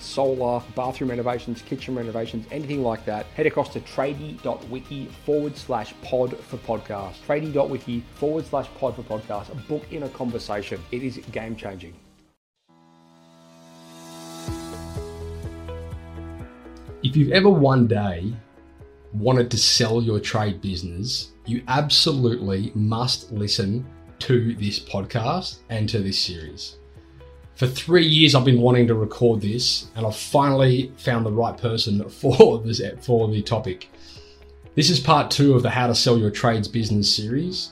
solar, bathroom renovations, kitchen renovations, anything like that, head across to tradie.wiki forward slash pod for podcast. Tradie.wiki forward slash pod for podcast. Book in a conversation. It is game changing. If you've ever one day wanted to sell your trade business, you absolutely must listen to this podcast and to this series. For three years, I've been wanting to record this, and I've finally found the right person for this for the topic. This is part two of the How to Sell Your Trades Business series.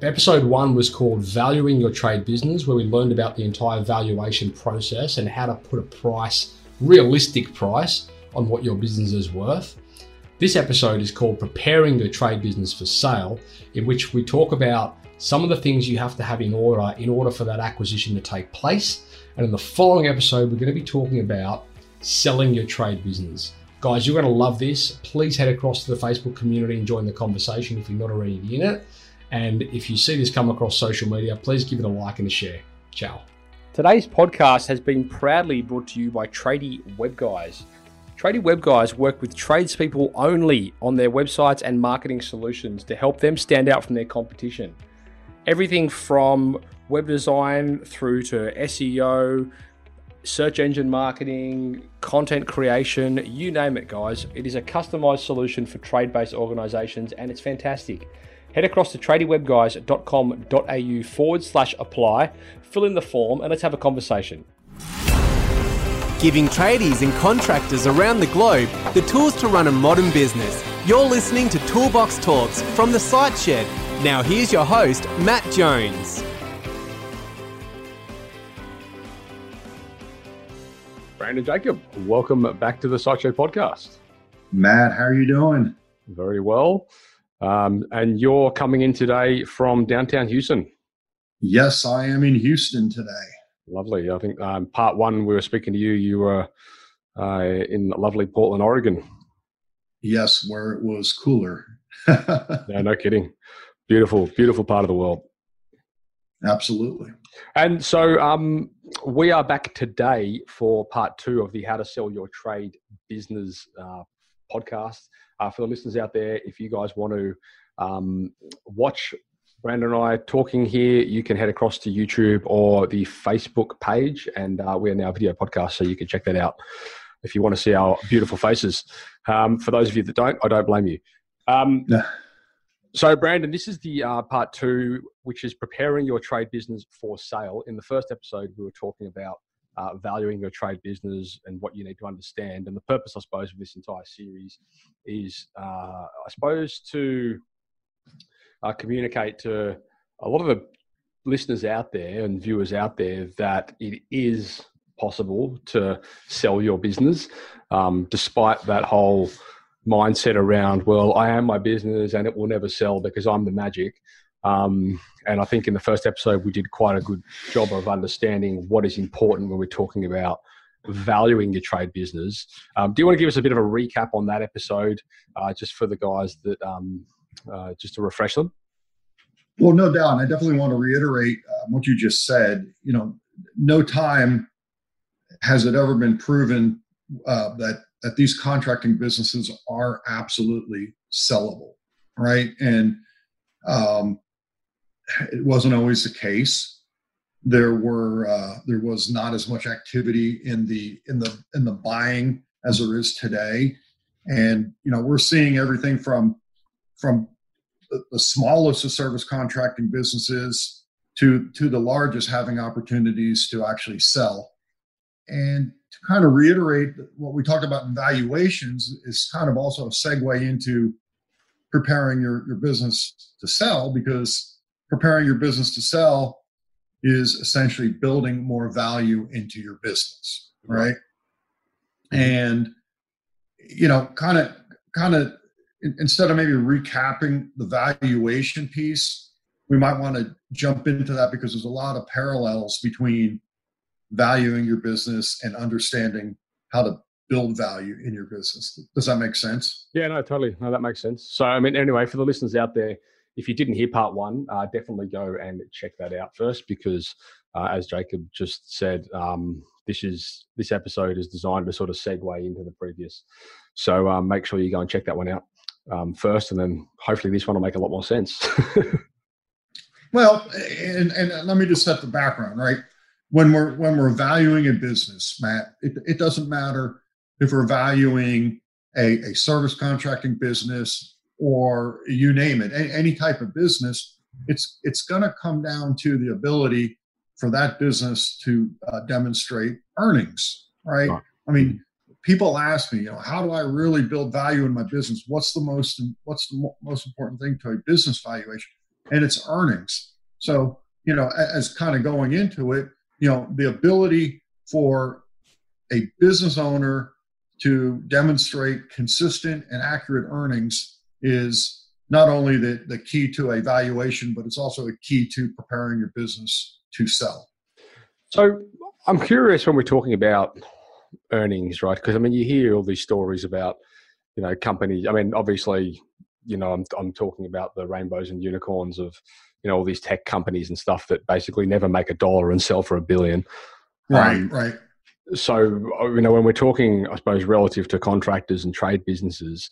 Episode one was called Valuing Your Trade Business, where we learned about the entire valuation process and how to put a price, realistic price, on what your business is worth. This episode is called Preparing Your Trade Business for Sale, in which we talk about some of the things you have to have in order in order for that acquisition to take place and in the following episode, we're going to be talking about selling your trade business. Guys, you're going to love this. Please head across to the Facebook community and join the conversation if you're not already in it. And if you see this come across social media, please give it a like and a share. Ciao. Today's podcast has been proudly brought to you by Tradie Web Guys. Tradie Web Guys work with tradespeople only on their websites and marketing solutions to help them stand out from their competition. Everything from web design through to SEO, search engine marketing, content creation, you name it, guys. It is a customized solution for trade based organizations and it's fantastic. Head across to tradiewebguys.com.au forward slash apply, fill in the form, and let's have a conversation. Giving tradies and contractors around the globe the tools to run a modern business. You're listening to Toolbox Talks from the Site Shed. Now, here's your host, Matt Jones. Brandon Jacob, welcome back to the Site Shed podcast. Matt, how are you doing? Very well. Um, and you're coming in today from downtown Houston. Yes, I am in Houston today. Lovely. I think um, part one, we were speaking to you, you were uh, in lovely Portland, Oregon. Yes, where it was cooler. no, no kidding. Beautiful, beautiful part of the world. Absolutely. And so um, we are back today for part two of the How to Sell Your Trade Business uh, podcast. Uh, for the listeners out there, if you guys want to um, watch Brandon and I talking here, you can head across to YouTube or the Facebook page, and uh, we are now a video podcast, so you can check that out if you want to see our beautiful faces. Um, for those of you that don't, I don't blame you. Um, so, Brandon, this is the uh, part two, which is preparing your trade business for sale. In the first episode, we were talking about uh, valuing your trade business and what you need to understand. And the purpose, I suppose, of this entire series is, uh, I suppose, to uh, communicate to a lot of the listeners out there and viewers out there that it is possible to sell your business, um, despite that whole mindset around, well, I am my business and it will never sell because I'm the magic. Um, and I think in the first episode, we did quite a good job of understanding what is important when we're talking about valuing your trade business. Um, do you want to give us a bit of a recap on that episode, uh, just for the guys that, um, uh, just to refresh them? Well, no doubt. I definitely want to reiterate um, what you just said. You know, no time has it ever been proven uh, that that these contracting businesses are absolutely sellable, right? And um, it wasn't always the case. There were uh, there was not as much activity in the in the in the buying as there is today, and you know we're seeing everything from from the, the smallest of service contracting businesses to to the largest having opportunities to actually sell. And to kind of reiterate what we talked about in valuations is kind of also a segue into preparing your, your business to sell because preparing your business to sell is essentially building more value into your business, right? Mm-hmm. and you know kind of kind of instead of maybe recapping the valuation piece we might want to jump into that because there's a lot of parallels between valuing your business and understanding how to build value in your business. Does that make sense? Yeah, no, totally. No, that makes sense. So, I mean, anyway, for the listeners out there, if you didn't hear part one, uh, definitely go and check that out first because, uh, as Jacob just said, um, this is this episode is designed to sort of segue into the previous. So um, make sure you go and check that one out um, first, and then hopefully this one will make a lot more sense. well, and, and let me just set the background right. When we're when we're valuing a business, Matt, it, it doesn't matter if we're valuing a, a service contracting business or you name it, any, any type of business. It's it's going to come down to the ability for that business to uh, demonstrate earnings, right? I mean, people ask me, you know, how do I really build value in my business? What's the most what's the mo- most important thing to a business valuation? And it's earnings. So, you know, as kind of going into it, you know, the ability for a business owner to demonstrate consistent and accurate earnings is not only the, the key to a valuation, but it's also a key to preparing your business to sell. So I'm curious when we're talking about earnings, right? Because I mean, you hear all these stories about, you know, companies. I mean, obviously, you know, I'm I'm talking about the rainbows and unicorns of, you know, all these tech companies and stuff that basically never make a dollar and sell for a billion. Right, um, right. So you know, when we're talking, I suppose, relative to contractors and trade businesses,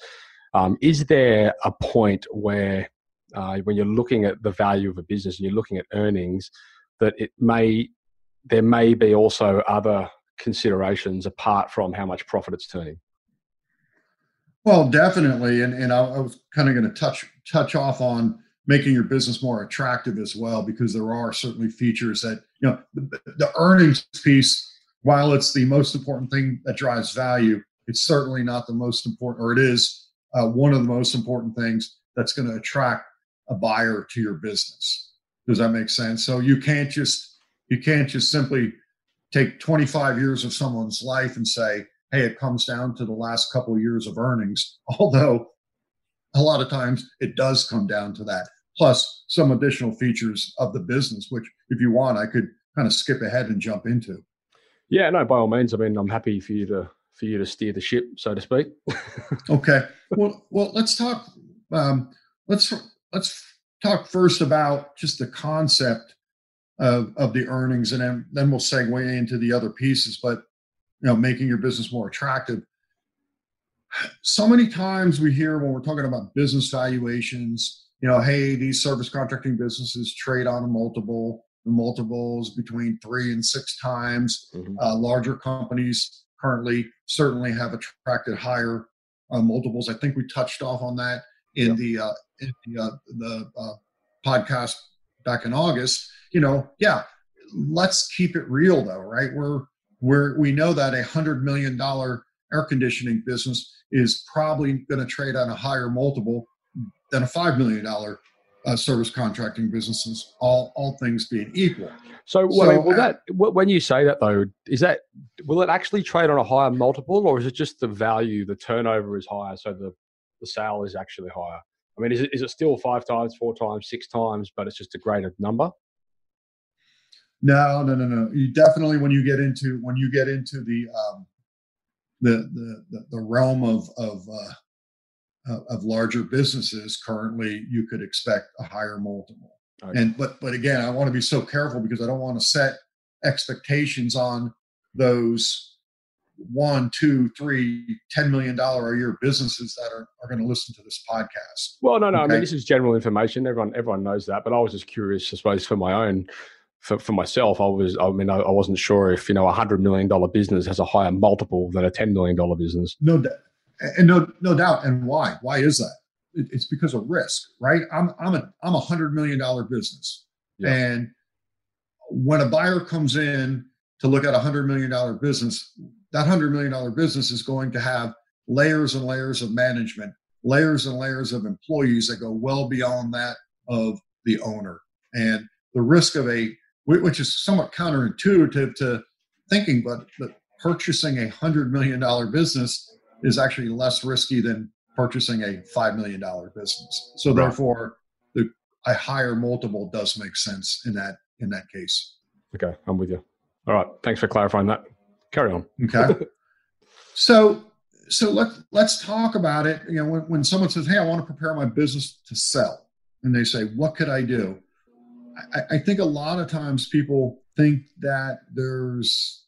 um, is there a point where, uh, when you're looking at the value of a business and you're looking at earnings, that it may there may be also other considerations apart from how much profit it's turning? Well, definitely, and and I, I was kind of going to touch touch off on making your business more attractive as well, because there are certainly features that you know the, the earnings piece. While it's the most important thing that drives value, it's certainly not the most important, or it is uh, one of the most important things that's going to attract a buyer to your business. Does that make sense? So you can't just you can't just simply take 25 years of someone's life and say, hey, it comes down to the last couple of years of earnings. Although a lot of times it does come down to that, plus some additional features of the business, which if you want, I could kind of skip ahead and jump into. Yeah, no, by all means. I mean, I'm happy for you to for you to steer the ship, so to speak. okay. Well, well, let's talk. Um, let's let's talk first about just the concept of, of the earnings, and then, then we'll segue into the other pieces. But you know, making your business more attractive. So many times we hear when we're talking about business valuations, you know, hey, these service contracting businesses trade on a multiple. The multiples between three and six times. Mm-hmm. Uh, larger companies currently certainly have attracted higher uh, multiples. I think we touched off on that in yep. the uh, in the, uh, the uh, podcast back in August you know, yeah, let's keep it real though, right? We're we're we know that a hundred million dollar air conditioning business is probably going to trade on a higher multiple than a five million dollar uh, service contracting businesses. All all things being equal. So, so will uh, that when you say that though, is that will it actually trade on a higher multiple, or is it just the value, the turnover is higher, so the the sale is actually higher? I mean, is it is it still five times, four times, six times, but it's just a greater number? No, no, no, no. You definitely when you get into when you get into the um, the, the the realm of of uh, of larger businesses, currently you could expect a higher multiple. Okay. And but but again, I want to be so careful because I don't want to set expectations on those one, two, three, ten million dollar a year businesses that are, are going to listen to this podcast. Well, no, no. Okay? I mean, this is general information. Everyone, everyone knows that. But I was just curious, I suppose, for my own for, for myself, I was, I mean, I, I wasn't sure if, you know, a hundred million dollar business has a higher multiple than a $10 million business. No, and no, no doubt. And why, why is that? It's because of risk, right? I'm, I'm a, I'm a hundred million dollar business. Yeah. And when a buyer comes in to look at a hundred million dollar business, that hundred million dollar business is going to have layers and layers of management, layers and layers of employees that go well beyond that of the owner. And the risk of a which is somewhat counterintuitive to thinking, but, but purchasing a hundred million dollar business is actually less risky than purchasing a five million dollar business. So right. therefore, the a higher multiple does make sense in that in that case. Okay, I'm with you. All right, thanks for clarifying that. Carry on. Okay. so so let let's talk about it. You know, when, when someone says, "Hey, I want to prepare my business to sell," and they say, "What could I do?" I, I think a lot of times people think that there's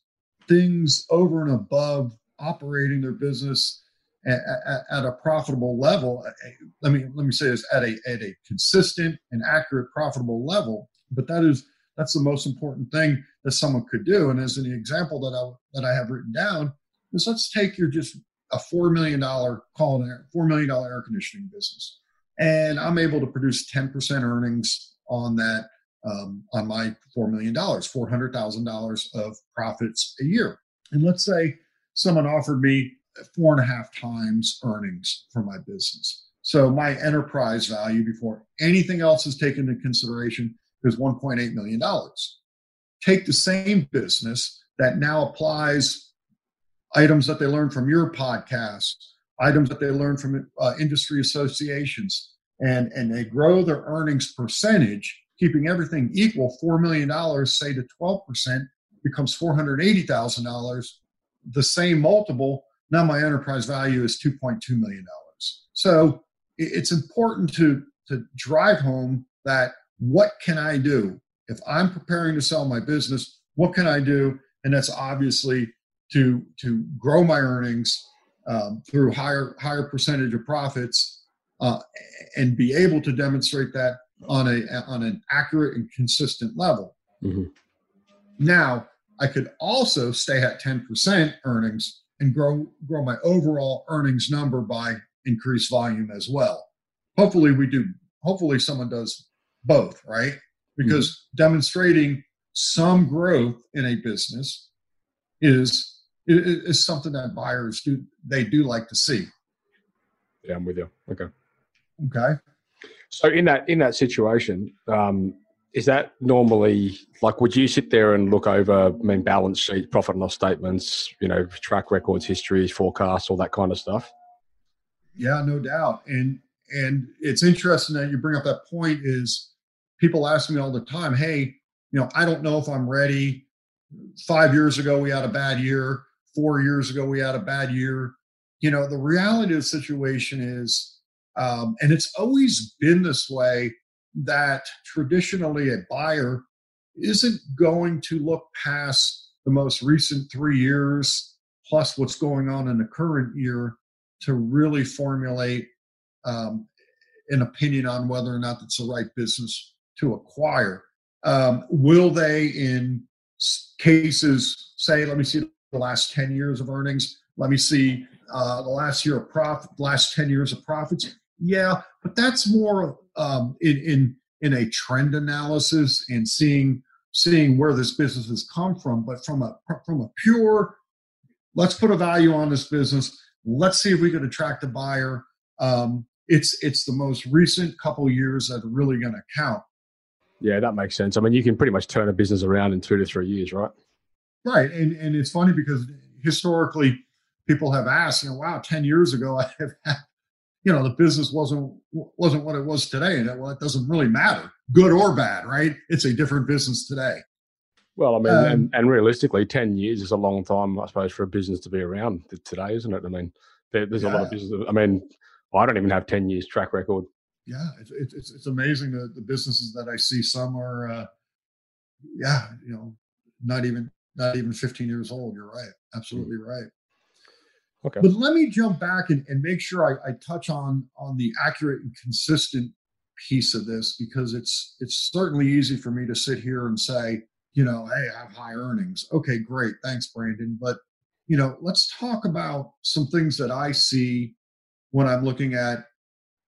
things over and above operating their business at, at, at, a profitable level. Let me let me say this at a at a consistent and accurate profitable level. But that is that's the most important thing that someone could do. And as an example that I that I have written down is let's take your just a four million dollar call air, four million dollar air conditioning business, and I'm able to produce ten percent earnings on that um, on my four million dollars, four hundred thousand dollars of profits a year. And let's say someone offered me four and a half times earnings for my business. So my enterprise value before anything else is taken into consideration is $1.8 million. Take the same business that now applies items that they learned from your podcast, items that they learned from uh, industry associations, and, and they grow their earnings percentage, keeping everything equal, $4 million, say to 12%, becomes $480,000. The same multiple, now my enterprise value is $2.2 million. So it's important to, to drive home that what can I do? If I'm preparing to sell my business, what can I do? And that's obviously to to grow my earnings um, through higher higher percentage of profits uh, and be able to demonstrate that on a on an accurate and consistent level. Mm-hmm. Now, I could also stay at 10% earnings and grow grow my overall earnings number by increased volume as well. Hopefully we do hopefully someone does both, right? Because mm-hmm. demonstrating some growth in a business is is something that buyers do they do like to see. Yeah, I'm with you. Okay. Okay. So in that in that situation, um, is that normally like would you sit there and look over I mean balance sheet, profit and loss statements, you know, track records, histories, forecasts, all that kind of stuff? Yeah, no doubt. And and it's interesting that you bring up that point is people ask me all the time, hey, you know, I don't know if I'm ready. Five years ago, we had a bad year. Four years ago, we had a bad year. You know, the reality of the situation is, um, and it's always been this way, that traditionally a buyer isn't going to look past the most recent three years plus what's going on in the current year to really formulate um, an opinion on whether or not it's the right business to acquire. Um, will they, in cases, say, let me see the last 10 years of earnings, let me see uh, the last year of profit, last 10 years of profits? Yeah, but that's more um, in, in in a trend analysis and seeing seeing where this business has come from. But from a from a pure, let's put a value on this business. Let's see if we can attract a buyer. Um, it's it's the most recent couple years that are really going to count. Yeah, that makes sense. I mean, you can pretty much turn a business around in two to three years, right? Right, and and it's funny because historically, people have asked, you know, wow, ten years ago, I have had, you know, the business wasn't wasn't what it was today, and well, it doesn't really matter, good or bad, right? It's a different business today. Well, I mean, um, and, and realistically, ten years is a long time, I suppose, for a business to be around today, isn't it? I mean, there, there's yeah. a lot of business. I mean, I don't even have ten years track record yeah, it's it's it's amazing the, the businesses that I see. Some are, uh, yeah, you know, not even not even 15 years old. You're right, absolutely mm. right. Okay. But let me jump back and, and make sure I, I touch on on the accurate and consistent piece of this because it's it's certainly easy for me to sit here and say, you know, hey, I have high earnings. Okay, great, thanks, Brandon. But you know, let's talk about some things that I see when I'm looking at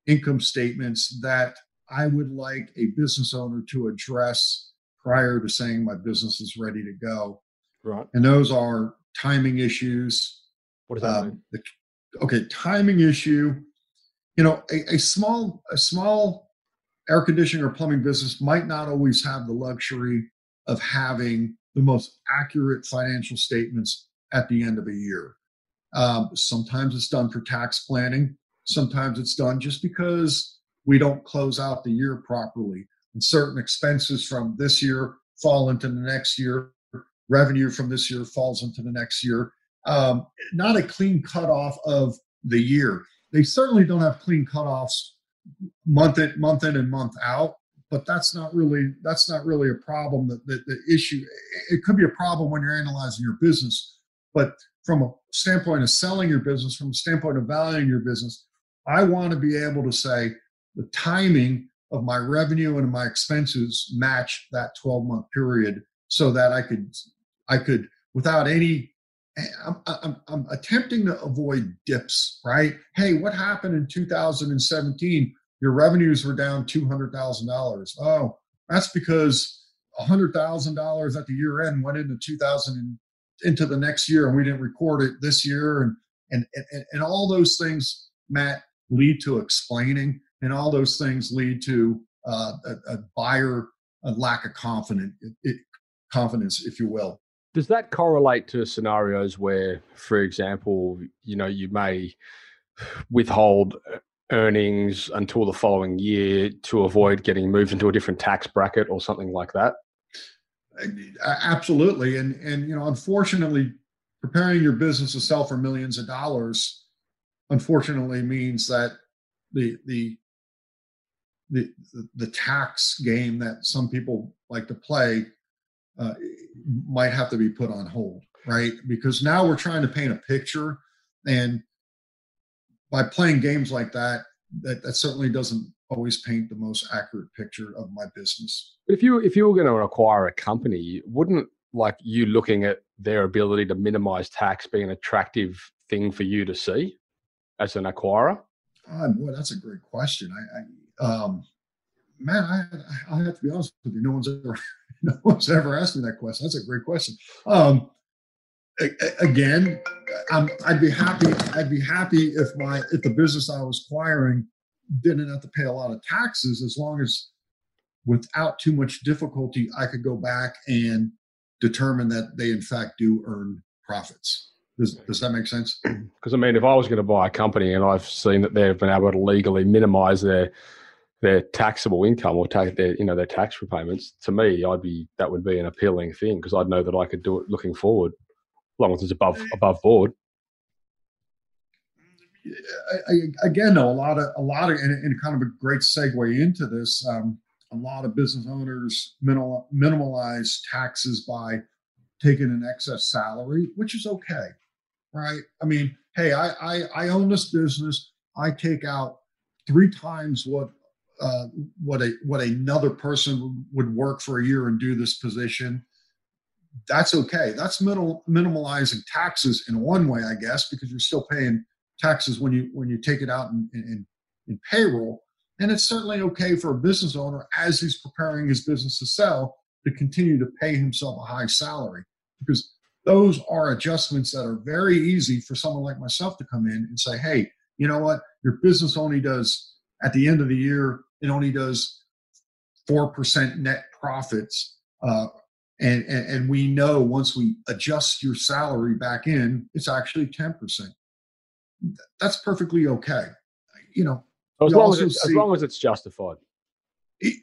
income statements that I would like a business owner to address prior to saying my business is ready to go. Right. And those are timing issues. What does that um, mean? The, okay, timing issue. You know, a, a small a small air conditioning or plumbing business might not always have the luxury of having the most accurate financial statements at the end of a year. Um, sometimes it's done for tax planning. Sometimes it's done just because we don't close out the year properly. And certain expenses from this year fall into the next year. Revenue from this year falls into the next year. Um, not a clean cutoff of the year. They certainly don't have clean cutoffs month in, month in and month out. But that's not really that's not really a problem. That the, the issue it could be a problem when you're analyzing your business, but from a standpoint of selling your business, from a standpoint of valuing your business, I want to be able to say the timing of my revenue and my expenses match that 12 month period so that I could I could without any I'm, I'm, I'm, attempting to avoid dips, right? Hey, what happened in 2017? Your revenues were down $200,000. Oh, that's because $100,000 at the year end went into 2000 into the next year and we didn't record it this year. And, and, and, and all those things, Matt, lead to explaining and all those things lead to uh, a, a, buyer a lack of confidence, it, confidence, if you will. Does that correlate to scenarios where, for example, you know, you may withhold earnings until the following year to avoid getting moved into a different tax bracket or something like that? Absolutely, and and you know, unfortunately, preparing your business to sell for millions of dollars, unfortunately, means that the the the the tax game that some people like to play uh, might have to be put on hold, right? Because now we're trying to paint a picture, and by playing games like that, that, that certainly doesn't always paint the most accurate picture of my business. If you if you were going to acquire a company, wouldn't like you looking at their ability to minimize tax be an attractive thing for you to see as an acquirer? Oh, boy, that's a great question. I, I um, man, I, I have to be honest with you. No one's ever, no one's ever asked me that question. That's a great question. Um, again, I'm, I'd be happy. I'd be happy if my if the business I was acquiring didn't have to pay a lot of taxes, as long as without too much difficulty, I could go back and determine that they in fact do earn profits. Does, does that make sense? Because I mean, if I was going to buy a company and I've seen that they've been able to legally minimize their their taxable income or take their you know their tax repayments, to me, I'd be that would be an appealing thing because I'd know that I could do it looking forward as long as it's above above board. I, I, again, though, a lot of a lot of and, and, kind of a great segue into this. Um, a lot of business owners minimal, minimalize taxes by taking an excess salary, which is okay, right? I mean, hey, I I, I own this business. I take out three times what uh, what a what another person would work for a year and do this position that's okay. That's minimal, minimalizing taxes in one way, I guess, because you're still paying taxes when you when you take it out in, in, in payroll. And it's certainly okay for a business owner as he's preparing his business to sell to continue to pay himself a high salary because those are adjustments that are very easy for someone like myself to come in and say, hey, you know what? Your business only does at the end of the year, it only does 4% net profits uh, and, and, and we know once we adjust your salary back in, it's actually 10%. That's perfectly okay. You know, as long as, see, as long as it's justified. It,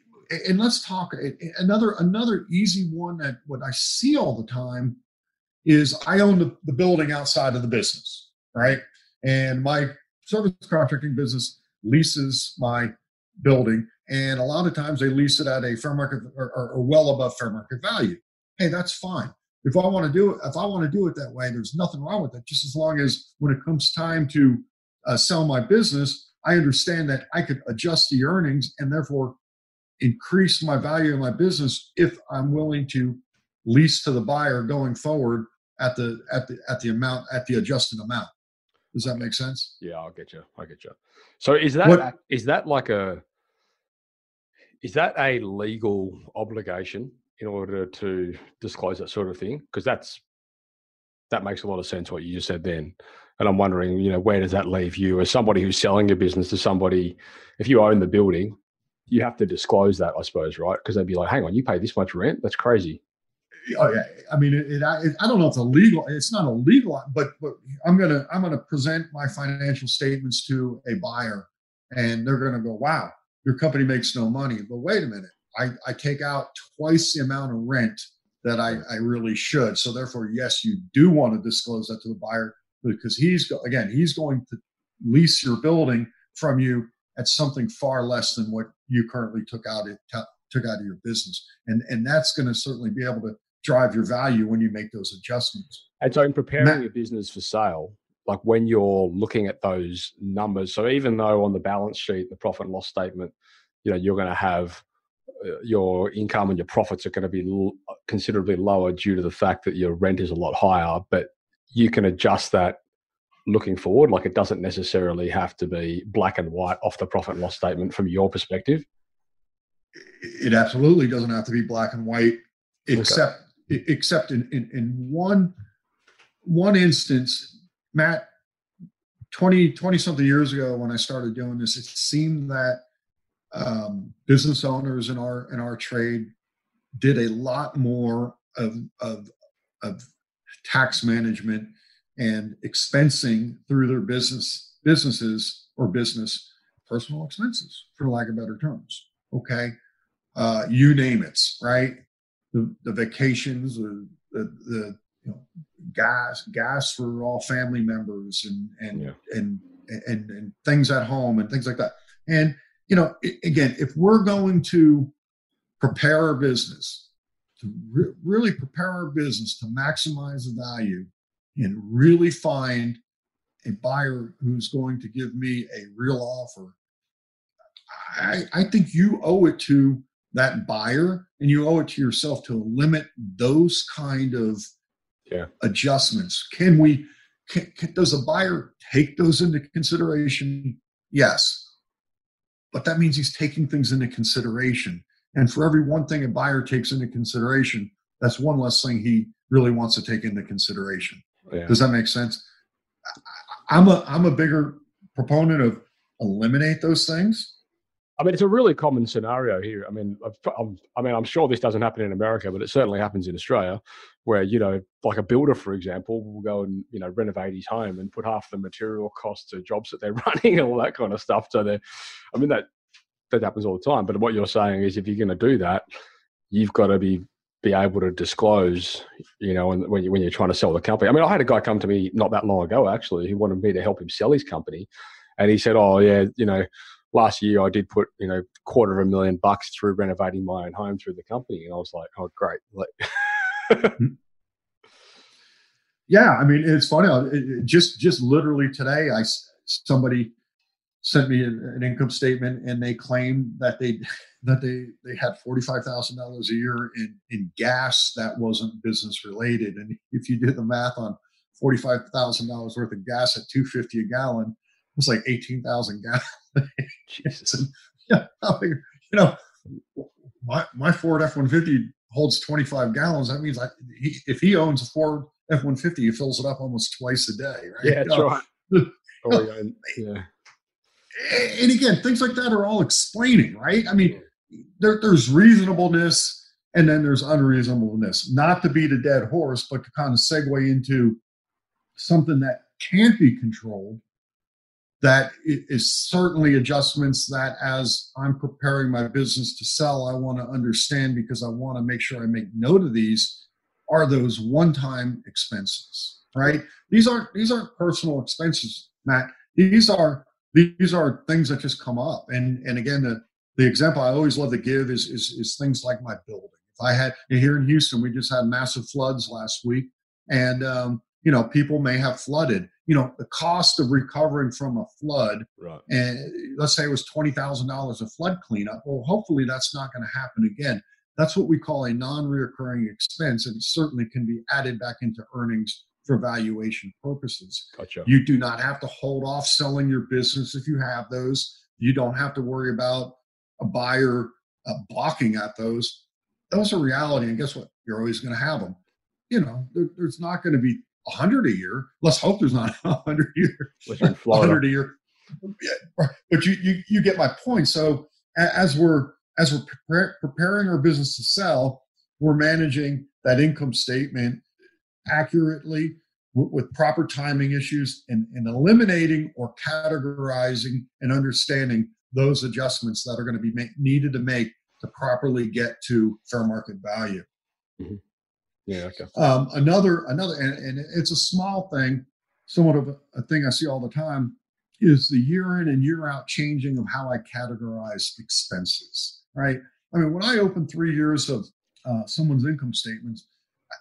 and let's talk another another easy one that what I see all the time is I own the, the building outside of the business, right? And my service contracting business leases my building, and a lot of times they lease it at a fair market or, or, or well above fair market value hey, that's fine. If I want to do it, if I want to do it that way, there's nothing wrong with it. Just as long as when it comes time to uh, sell my business, I understand that I could adjust the earnings and therefore increase my value in my business if I'm willing to lease to the buyer going forward at the at the at the amount at the adjusted amount. Does that make sense? Yeah, I'll get you. I get you. So is that what, is that like a is that a legal obligation in order to disclose that sort of thing because that's that makes a lot of sense what you just said then and i'm wondering you know where does that leave you as somebody who's selling your business to somebody if you own the building you have to disclose that i suppose right because they'd be like hang on you pay this much rent that's crazy. Oh, I mean, it, it, it, I don't know if it's illegal. It's not illegal, but but I'm gonna I'm gonna present my financial statements to a buyer, and they're gonna go, "Wow, your company makes no money." But wait a minute, I I take out twice the amount of rent that I I really should. So therefore, yes, you do want to disclose that to the buyer because he's again he's going to lease your building from you at something far less than what you currently took out it took out of your business and and that's going to certainly be able to drive your value when you make those adjustments and so in preparing your business for sale like when you're looking at those numbers so even though on the balance sheet the profit and loss statement you know you're going to have uh, your income and your profits are going to be considerably lower due to the fact that your rent is a lot higher but you can adjust that looking forward. Like it doesn't necessarily have to be black and white off the profit and loss statement from your perspective. It absolutely doesn't have to be black and white, except okay. Except in, in, in one one instance, Matt, 20, 20 something years ago when I started doing this, it seemed that um, business owners in our in our trade did a lot more of of of tax management and expensing through their business businesses or business personal expenses for lack of better terms okay? Uh, you name it right the, the vacations the, the, the you know, gas gas for all family members and and, yeah. and and and things at home and things like that and you know again if we're going to prepare our business to re- really prepare our business to maximize the value and really find a buyer who's going to give me a real offer, I, I think you owe it to that buyer and you owe it to yourself to limit those kind of yeah. adjustments. Can we, can, can, does a buyer take those into consideration? Yes. But that means he's taking things into consideration. And for every one thing a buyer takes into consideration, that's one less thing he really wants to take into consideration. Yeah. Does that make sense? I'm a I'm a bigger proponent of eliminate those things. I mean, it's a really common scenario here. I mean, I'm, I mean, I'm sure this doesn't happen in America, but it certainly happens in Australia, where you know, like a builder, for example, will go and you know renovate his home and put half the material costs to jobs that they're running and all that kind of stuff. So they, I mean, that that happens all the time. But what you're saying is, if you're going to do that, you've got to be be able to disclose, you know, when, you, when you're trying to sell the company. I mean, I had a guy come to me not that long ago, actually, who wanted me to help him sell his company. And he said, oh, yeah, you know, last year I did put, you know, quarter of a million bucks through renovating my own home through the company. And I was like, oh, great. Like, hmm. yeah, I mean, it's funny. Uh, it, just, just literally today, I, somebody sent me an income statement and they claimed that they that they they had forty five thousand dollars a year in in gas that wasn't business related. And if you did the math on forty five thousand dollars worth of gas at two fifty a gallon, it's like eighteen thousand gallons. And, yeah, you know, my my Ford F one fifty holds twenty five gallons. That means I, he, if he owns a Ford F one fifty, he fills it up almost twice a day. Right? Yeah, that's right. oh, yeah. yeah. And again, things like that are all explaining, right? I mean, there, there's reasonableness and then there's unreasonableness. Not to beat a dead horse, but to kind of segue into something that can't be controlled. That is certainly adjustments that, as I'm preparing my business to sell, I want to understand because I want to make sure I make note of these. Are those one-time expenses, right? These aren't these aren't personal expenses, Matt. These are these are things that just come up. And and again, the the example I always love to give is, is, is things like my building. If I had here in Houston, we just had massive floods last week, and um, you know people may have flooded. You know the cost of recovering from a flood, right. and let's say it was twenty thousand dollars of flood cleanup. Well, hopefully that's not going to happen again. That's what we call a non-reoccurring expense, and it certainly can be added back into earnings for valuation purposes. Gotcha. You do not have to hold off selling your business if you have those. You don't have to worry about a buyer uh, balking at those, those are reality. And guess what? You're always going to have them. You know, there, there's not going to be a hundred a year. Let's hope there's not a hundred a year. A hundred a year. But you, you you get my point. So as we're as we're prepare, preparing our business to sell, we're managing that income statement accurately with, with proper timing issues and, and eliminating or categorizing and understanding those adjustments that are going to be make, needed to make to properly get to fair market value. Mm-hmm. Yeah. Okay. Um, another, another, and, and, it's a small thing, somewhat of a, thing I see all the time, is the year in and year out changing of how I categorize expenses. Right. I mean, when I open three years of uh, someone's income statements, I,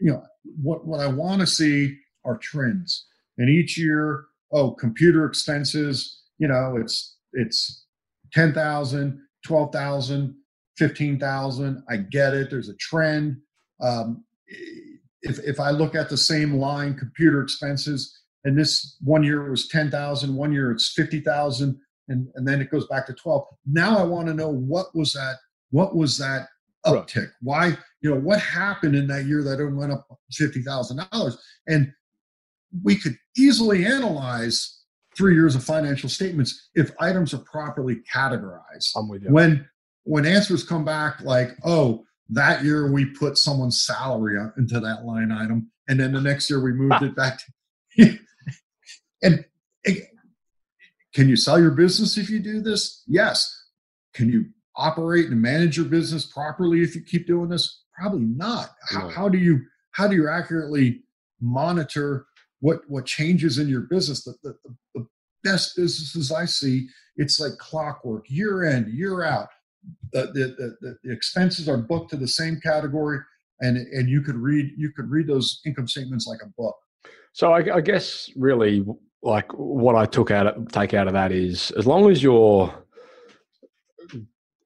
you know, what what I want to see are trends. And each year, oh, computer expenses, you know, it's it's 10,000, 12,000, 15,000. I get it. There's a trend. Um, if, if I look at the same line, computer expenses, and this one year it was 10,000, one year it's 50,000, and, and then it goes back to 12. Now I want to know what was that, what was that uptick? Right. Why, you know, what happened in that year that it went up $50,000? And we could easily analyze three years of financial statements if items are properly categorized. I'm with you. When when answers come back like, oh, that year we put someone's salary into that line item, and then the next year we moved it back to and it, can you sell your business if you do this? Yes. Can you operate and manage your business properly if you keep doing this? Probably not. How, how do you how do you accurately monitor what what changes in your business the, the, the best businesses i see it's like clockwork year in year out the, the, the, expenses are booked to the same category and and you could read you could read those income statements like a book so I, I guess really like what i took out of, take out of that is as long as you're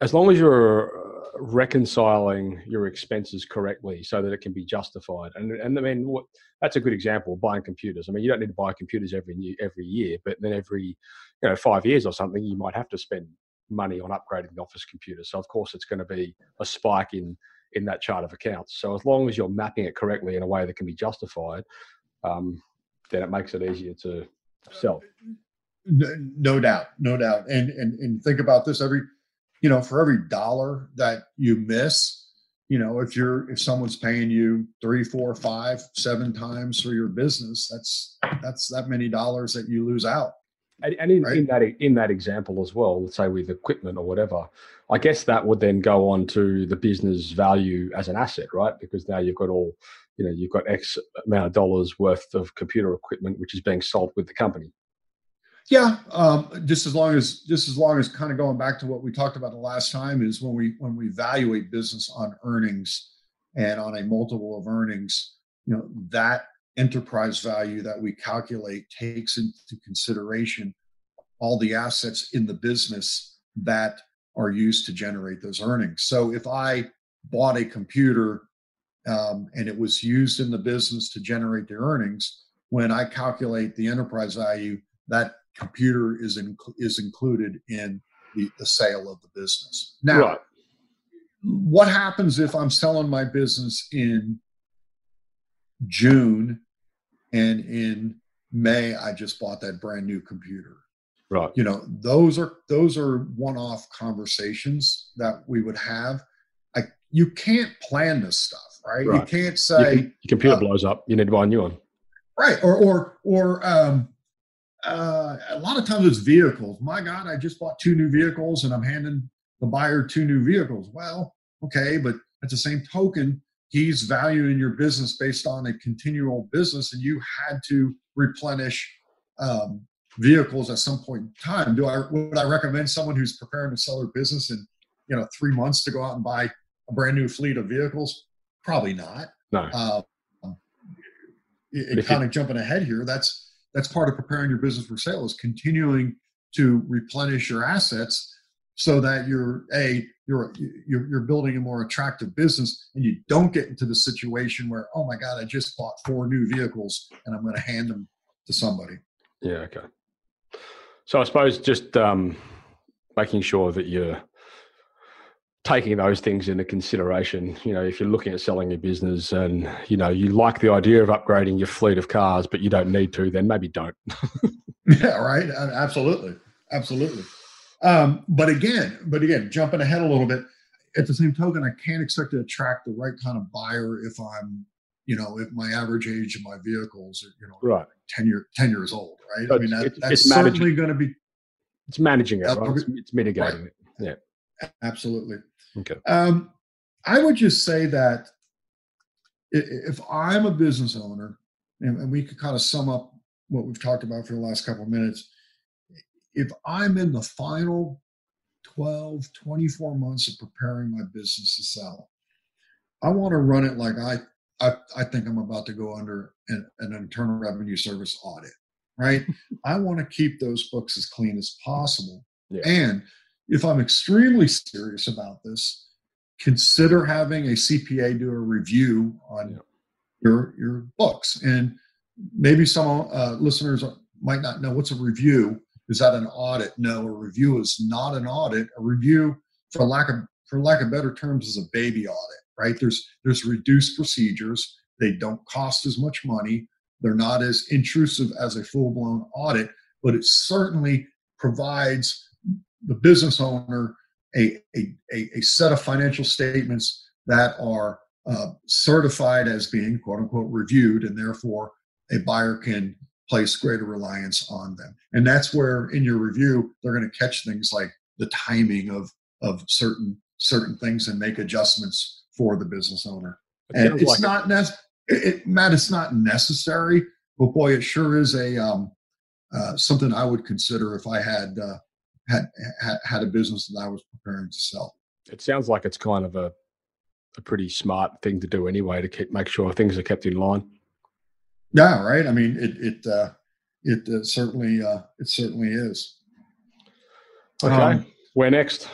as long as you're reconciling your expenses correctly so that it can be justified. And and I mean, what, that's a good example. Buying computers. I mean, you don't need to buy computers every every year, but then every you know five years or something, you might have to spend money on upgrading the office computer. So of course, it's going to be a spike in in that chart of accounts. So as long as you're mapping it correctly in a way that can be justified, um, then it makes it easier to sell. No, no doubt, no doubt. And and and think about this every you know, for every dollar that you miss, you know, if you're if someone's paying you three, four, five, seven times for your business, that's that's that many dollars that you lose out. And, and in, right? in that in that example as well, let's say with equipment or whatever, I guess that would then go on to the business value as an asset, right? Because now you've got all, you know, you've got X amount of dollars worth of computer equipment which is being sold with the company. Yeah, um, just as long as just as long as kind of going back to what we talked about the last time is when we when we evaluate business on earnings and on a multiple of earnings, you know that enterprise value that we calculate takes into consideration all the assets in the business that are used to generate those earnings. So if I bought a computer um, and it was used in the business to generate the earnings, when I calculate the enterprise value, that computer is in, is included in the, the sale of the business. Now, right. what happens if I'm selling my business in June and in May I just bought that brand new computer? Right. You know, those are those are one-off conversations that we would have. I you can't plan this stuff, right? right. You can't say your, computer uh, blows up, you need to buy a new one. Right. Or or or um uh, a lot of times it's vehicles. My God, I just bought two new vehicles and I'm handing the buyer two new vehicles. Well, okay, but at the same token, he's valuing your business based on a continual business, and you had to replenish um, vehicles at some point in time. Do I would I recommend someone who's preparing to sell their business in you know three months to go out and buy a brand new fleet of vehicles? Probably not. No. Uh, it, it kind of jumping ahead here. That's that's part of preparing your business for sale is continuing to replenish your assets so that you're a you're you're, you're building a more attractive business and you don't get into the situation where oh my god i just bought four new vehicles and i'm going to hand them to somebody yeah okay so i suppose just um, making sure that you're taking those things into consideration. You know, if you're looking at selling your business and you know you like the idea of upgrading your fleet of cars, but you don't need to, then maybe don't. yeah, right. Absolutely, absolutely. Um, but again, but again, jumping ahead a little bit, at the same token, I can't expect to attract the right kind of buyer if I'm, you know, if my average age of my vehicles are, you know, right. 10 year 10 years old, right? So I mean, that, it's- that's it's managing- certainly going to be It's managing it, Yeah, right? It's, it's mitigating it. Yeah. absolutely. Okay. Um, I would just say that if I'm a business owner, and we could kind of sum up what we've talked about for the last couple of minutes, if I'm in the final 12, 24 months of preparing my business to sell, I want to run it like I, I, I think I'm about to go under an, an internal revenue service audit, right? I want to keep those books as clean as possible. Yeah. And if I'm extremely serious about this, consider having a CPA do a review on Yeah. your your books. And maybe some uh, listeners might not know what's a review. Is that an audit? No, a review is not an audit. A review, for lack of for lack of better terms, is a baby audit. Right? There's there's reduced procedures. They don't cost as much money. They're not as intrusive as a full blown audit, but it certainly provides the business owner a, a, a, set of financial statements that are uh, certified as being quote unquote reviewed, and therefore a buyer can place greater reliance on them. And that's where in your review, they're going to catch things like the timing of, of certain certain things and make adjustments for the business owner. It And it's like not nec- it, it, Matt, it's not necessary, but boy, it sure is a um, uh, something I would consider if I had uh, had, had had a business that I was preparing to sell. it sounds like it's kind of a a pretty smart thing to do anyway to keep make sure things are kept in line. Yeah, right. I mean, it it uh, it uh, certainly uh, it certainly is. Okay. Um, Where next?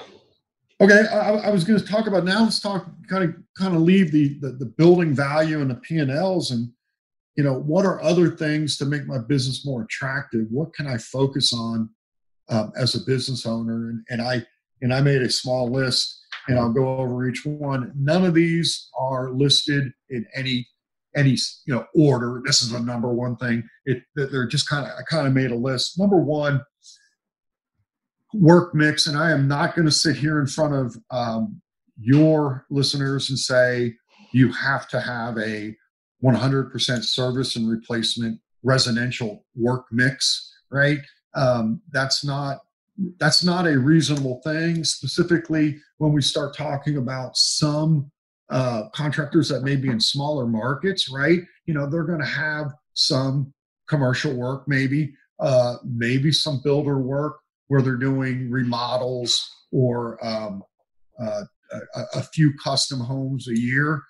Okay, I, I was going to talk about now. Let's talk kind of kind of leave the, the the building value and the P and Ls, and you know what are other things to make my business more attractive? What can I focus on um, as a business owner? And, and I and I made a small list, and I'll go over each one. None of these are listed in any any you know order. This is the number one thing. It they're just kind of I kind of made a list. Number one work mix, and I am not going to sit here in front of um, your listeners and say you have to have a 100% service and replacement residential work mix, right? Um, that's not that's not a reasonable thing. Specifically, when we start talking about some uh, contractors that may be in smaller markets, right? You know, they're going to have some commercial work, maybe, uh, maybe some builder work where they're doing remodels or um, uh, a, a few custom homes a year.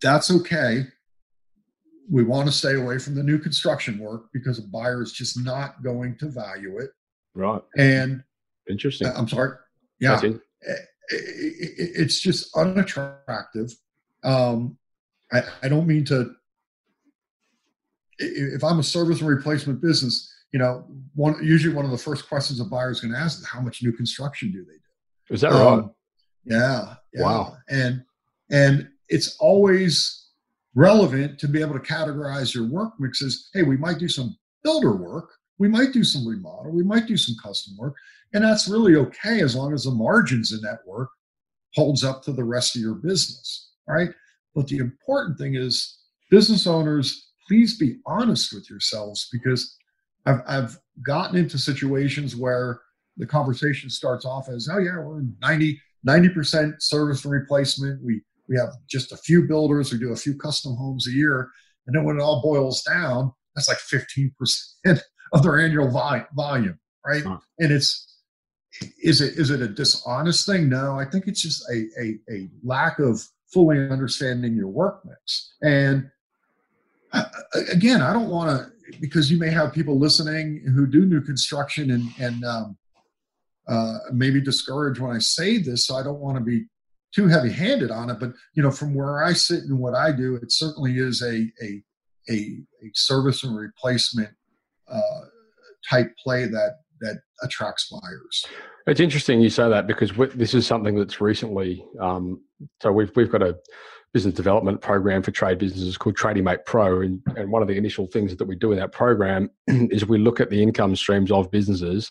That's okay. We want to stay away from the new construction work because a buyer is just not going to value it. Right. And Interesting. I'm sorry. Yeah That's in- it- it- it's just unattractive. Um, I, I don't mean to. If I'm a service and replacement business, you know, one usually one of the first questions a buyer is going to ask is how much new construction do they do? Is that Um, right? Yeah, yeah. Wow. And and it's always relevant to be able to categorize your work mixes. Hey, we might do some builder work, we might do some remodel, we might do some custom work, and that's really okay as long as the margins in that work holds up to the rest of your business. right? But the important thing is business owners, please be honest with yourselves because I've I've gotten into situations where the conversation starts off as, oh yeah, we're 90 90% service and replacement. We we have just a few builders. We do a few custom homes a year, and then when it all boils down, that's like 15% of their annual vol- volume, right? And it's is it is it a dishonest thing? No, I think it's just a a, a lack of fully understanding your work mix. And uh, again, I don't want to because you may have people listening who do new construction and and um, uh, maybe discouraged when I say this. So I don't want to be too heavy-handed on it. But you know, from where I sit and what I do, it certainly is a a a, a service and replacement uh, type play that that attracts buyers. It's interesting you say that because this is something that's recently. Um, so we've we've got a business development program for trade businesses called Trading Mate Pro, and, and one of the initial things that we do in that program is we look at the income streams of businesses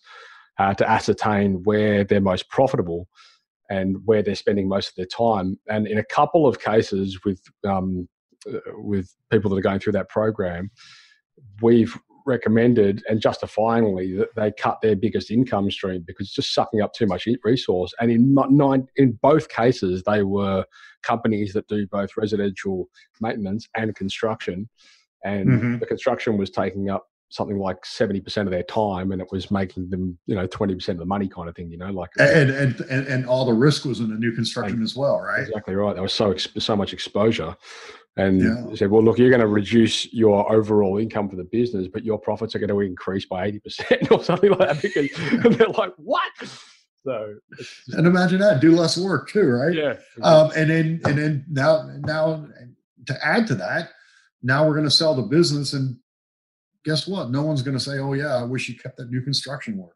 uh, to ascertain where they're most profitable and where they're spending most of their time. And in a couple of cases with um, uh, with people that are going through that program, we've recommended and justifyingly that they cut their biggest income stream because it's just sucking up too much resource. And in nine, in both cases, they were companies that do both residential maintenance and construction, and mm-hmm. the construction was taking up something like 70% of their time and it was making them you know 20% of the money kind of thing you know like and and and, and all the risk was in the new construction as well right exactly right there was so so much exposure and yeah. said well look you're going to reduce your overall income for the business but your profits are going to increase by 80% or something like that because and they're like what so and imagine that do less work too right yeah um, and then and then now now to add to that now we're going to sell the business and guess what? No one's going to say, "Oh yeah, I wish you kept that new construction work."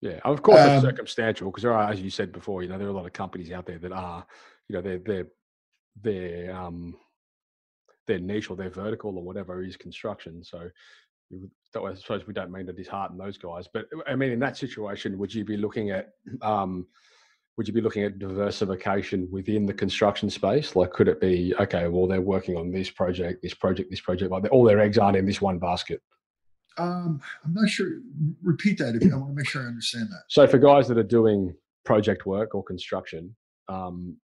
Yeah, of course um, it's circumstantial because there are, as you said before, you know, there are a lot of companies out there that are, you know, they're they're they're um their niche or their vertical or whatever is construction. So I suppose we don't mean to dishearten those guys, but I mean, in that situation, would you be looking at um, would you be looking at diversification within the construction space? Like, could it be okay? Well, they're working on this project, this project, this project. Like, all their eggs aren't in this one basket. Um, I'm not sure. Repeat that if you, I want to make sure I understand that. So, for guys that are doing project work or construction, um,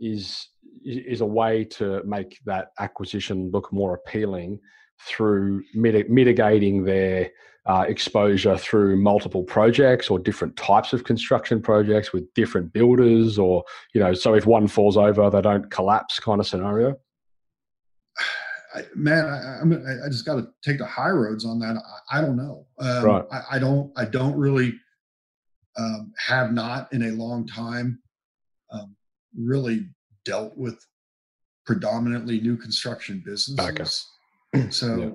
is is a way to make that acquisition look more appealing through mitigating their uh, exposure through multiple projects or different types of construction projects with different builders, or you know, so if one falls over, they don't collapse, kind of scenario. I, man, I, I'm, I just got to take the high roads on that. I, I don't know. Um, right. I, I, don't. I don't really um, have not in a long time um, really dealt with predominantly new construction businesses. Okay. So, yeah.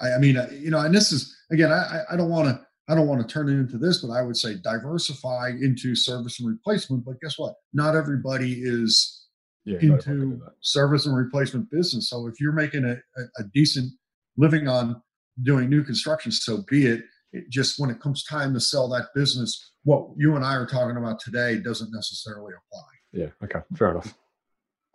I, I, mean, uh, you know, and this is again, I, I don't want to. I don't want to turn it into this, but I would say diversify into service and replacement. But guess what? Not everybody is yeah, into service and replacement business. So if you're making a, a, a, decent living on doing new construction, so be it. it. Just when it comes time to sell that business, what you and I are talking about today doesn't necessarily apply. Yeah. Okay. Fair enough.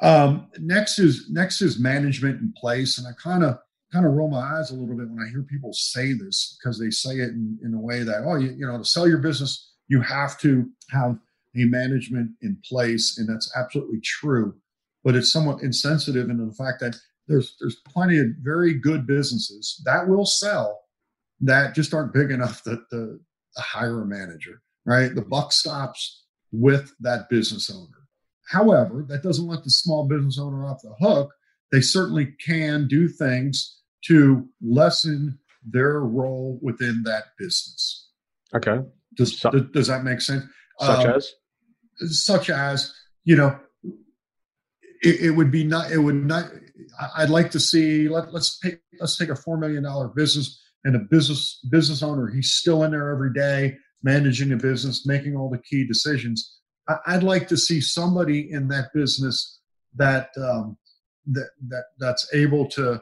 Um, next is next is management in place, and I kind of kind of roll my eyes a little bit when I hear people say this because they say it in, in a way that oh you, you know to sell your business you have to have a management in place, and that's absolutely true. But it's somewhat insensitive in the fact that there's there's plenty of very good businesses that will sell that just aren't big enough that the, the hire a manager, right? The buck stops with that business owner. However, that doesn't let the small business owner off the hook. They certainly can do things to lessen their role within that business. Okay. Does, so, does that make sense? Such um, as? such as you know it, it, would be not it would not i'd like to see let, let's take let's take a four million dollar business and a business business owner he's still in there every day managing a business making all the key decisions I, would like to see somebody in that business that um, that that that's able to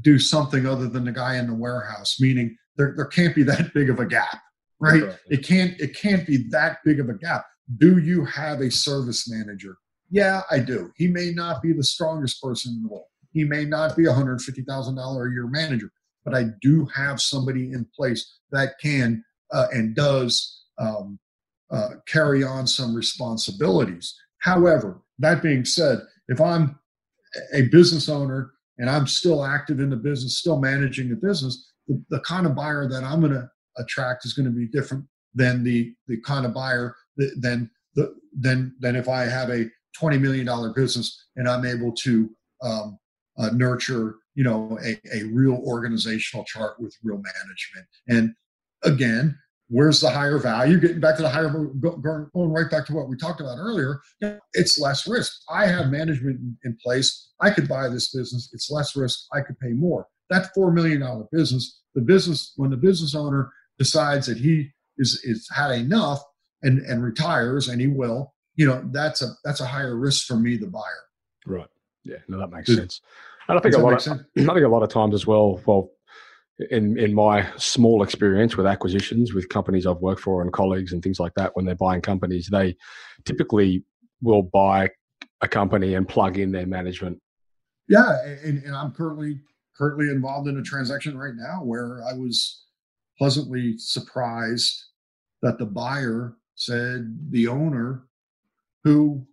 do something other than the guy in the warehouse meaning there, there can't be that big of a gap right it can't it can't be that big of a gap do you have a service manager? Yeah, I do. He may not be the strongest person in the world. He may not be a $150,000 a year manager, but I do have somebody in place that can uh, and does um, uh, carry on some responsibilities. However, that being said, if I'm a business owner and I'm still active in the business, still managing the business, the, the kind of buyer that I'm going to attract is going to be different than the the kind of buyer than the, than than if I have a twenty million dollar business and I'm able to um, uh, nurture you know a, a real organizational chart with real management. And again, where's the higher value? Getting back to the higher, going right back to what we talked about earlier, it's less risk. I have management in place. I could buy this business. It's less risk. I could pay more. That four million dollar business, the business when the business owner decides that he is is had enough, and and retires, and he will, you know, that's a that's a higher risk for me, the buyer. Right. Yeah. No, that makes Does, sense. And I think a lot of, I think a lot of times as well. Well, in in my small experience with acquisitions with companies I've worked for and colleagues and things like that, when they're buying companies, they typically will buy a company and plug in their management. Yeah, and, and I'm currently currently involved in a transaction right now where I was pleasantly surprised that the buyer said the owner who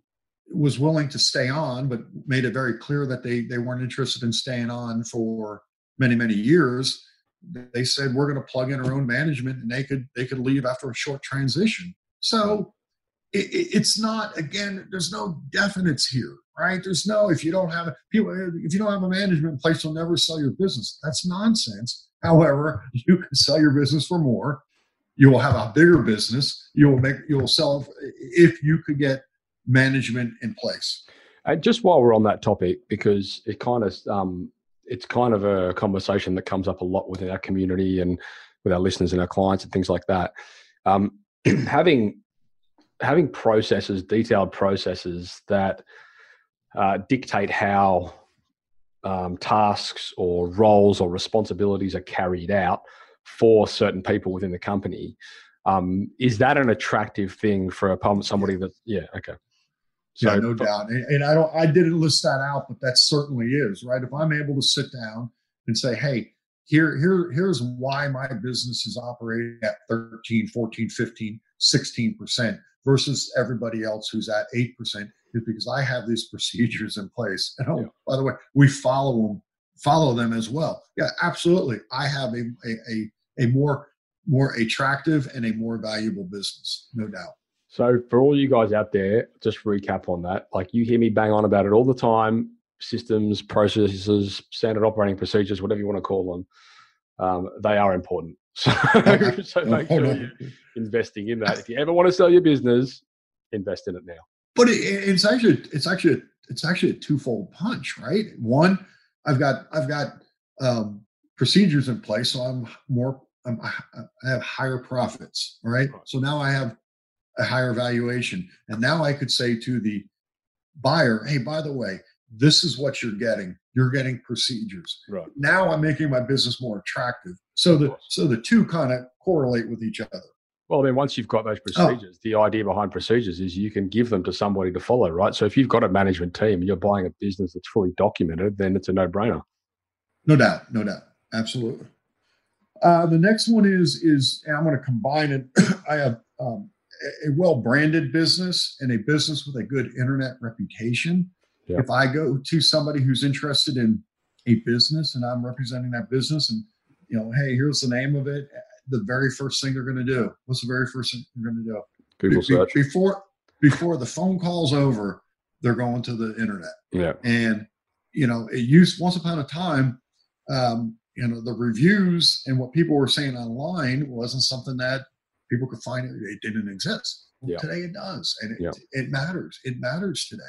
was willing to stay on but made it very clear that they they weren't interested in staying on for many many years they said we're going to plug in our own management and they could they could leave after a short transition. So it, it's not again there's no definites here right? There's no if you don't have people if you don't have a management in place you'll never sell your business. That's nonsense. However you can sell your business for more. You will have a bigger business. You will make you will sell if you could get management in place. Uh, just while we're on that topic because it kind of um, it's kind of a conversation that comes up a lot within our community and with our listeners and our clients and things like that um, having having processes detailed processes that uh, dictate how um, tasks or roles or responsibilities are carried out for certain people within the company. Um, is that an attractive thing for a somebody that? Yeah. Okay. So, yeah, no doubt. And, and, I don't. I didn't list that out, but that certainly is right. If I'm able to sit down and say, "Hey, here, here, here's why my business is operating at 13, 14, 15, 16 percent versus everybody else who's at eight percent," is because I have these procedures in place. And oh, yeah. by the way, we follow them follow them as well. Yeah, absolutely. I have a, a, a, a more more attractive and a more valuable business, no doubt. So for all you guys out there, just recap on that. Like you hear me bang on about it all the time. Systems, processes, standard operating procedures, whatever you want to call them, um, they are important. So, so make sure you're investing in that. If you ever want to sell your business, invest in it now. But it, it's actually it's actually it's actually a twofold punch, right? One, I've got I've got um, procedures in place, so I'm more I'm, I have higher profits. All right, so now I have a higher valuation, and now I could say to the buyer, "Hey, by the way, this is what you're getting. You're getting procedures. Right. Now I'm making my business more attractive. So the so the two kind of correlate with each other. Well, I mean, once you've got those oh. procedures, oh. the idea behind procedures is you can give them to somebody to follow, right? So if you've got a management team and you're buying a business that's fully documented, then it's a no-brainer. No doubt, no doubt, absolutely. Uh, the next one is is I'm going to combine it. I have um, a well-branded business and a business with a good internet reputation. Yeah. If I go to somebody who's interested in a business and I'm representing that business, and you know, hey, here's the name of it the very first thing they're going to do? What's the very first thing they're going to do? Google Be- search. Before before the phone call's over, they're going to the internet. Yeah. And you know, it used once upon a time, um, you know, the reviews and what people were saying online wasn't something that people could find. It, it didn't exist. Well, yeah. Today it does, and it, yeah. it matters. It matters today.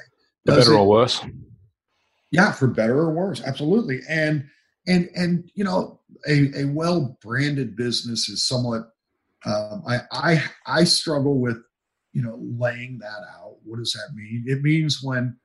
Does better it, or worse. Yeah, for better or worse, absolutely. And and and you know a, a well branded business is somewhat um, I, I I struggle with you know laying that out. What does that mean? It means when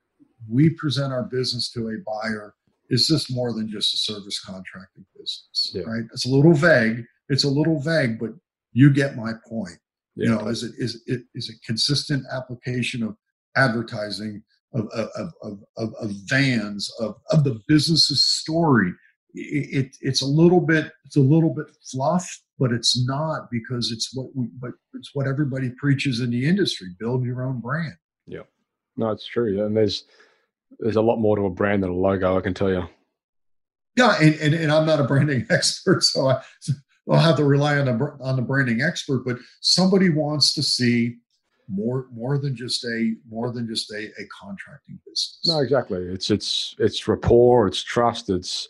we present our business to a buyer, is this more than just a service contracting business? Yeah. Right? It's a little vague. It's a little vague, but you get my point. Yeah. You know, is it is it is a consistent application of advertising of of, of, of, of vans of, of the business's story it, it's a little bit it's a little bit fluff but it's not because it's what we but it's what everybody preaches in the industry build your own brand yeah no it's true and there's there's a lot more to a brand than a logo i can tell you yeah and, and, and i'm not a branding expert so I, i'll have to rely on the on the branding expert but somebody wants to see more more than just a more than just a, a contracting business. No exactly. It's it's it's rapport it's trust it's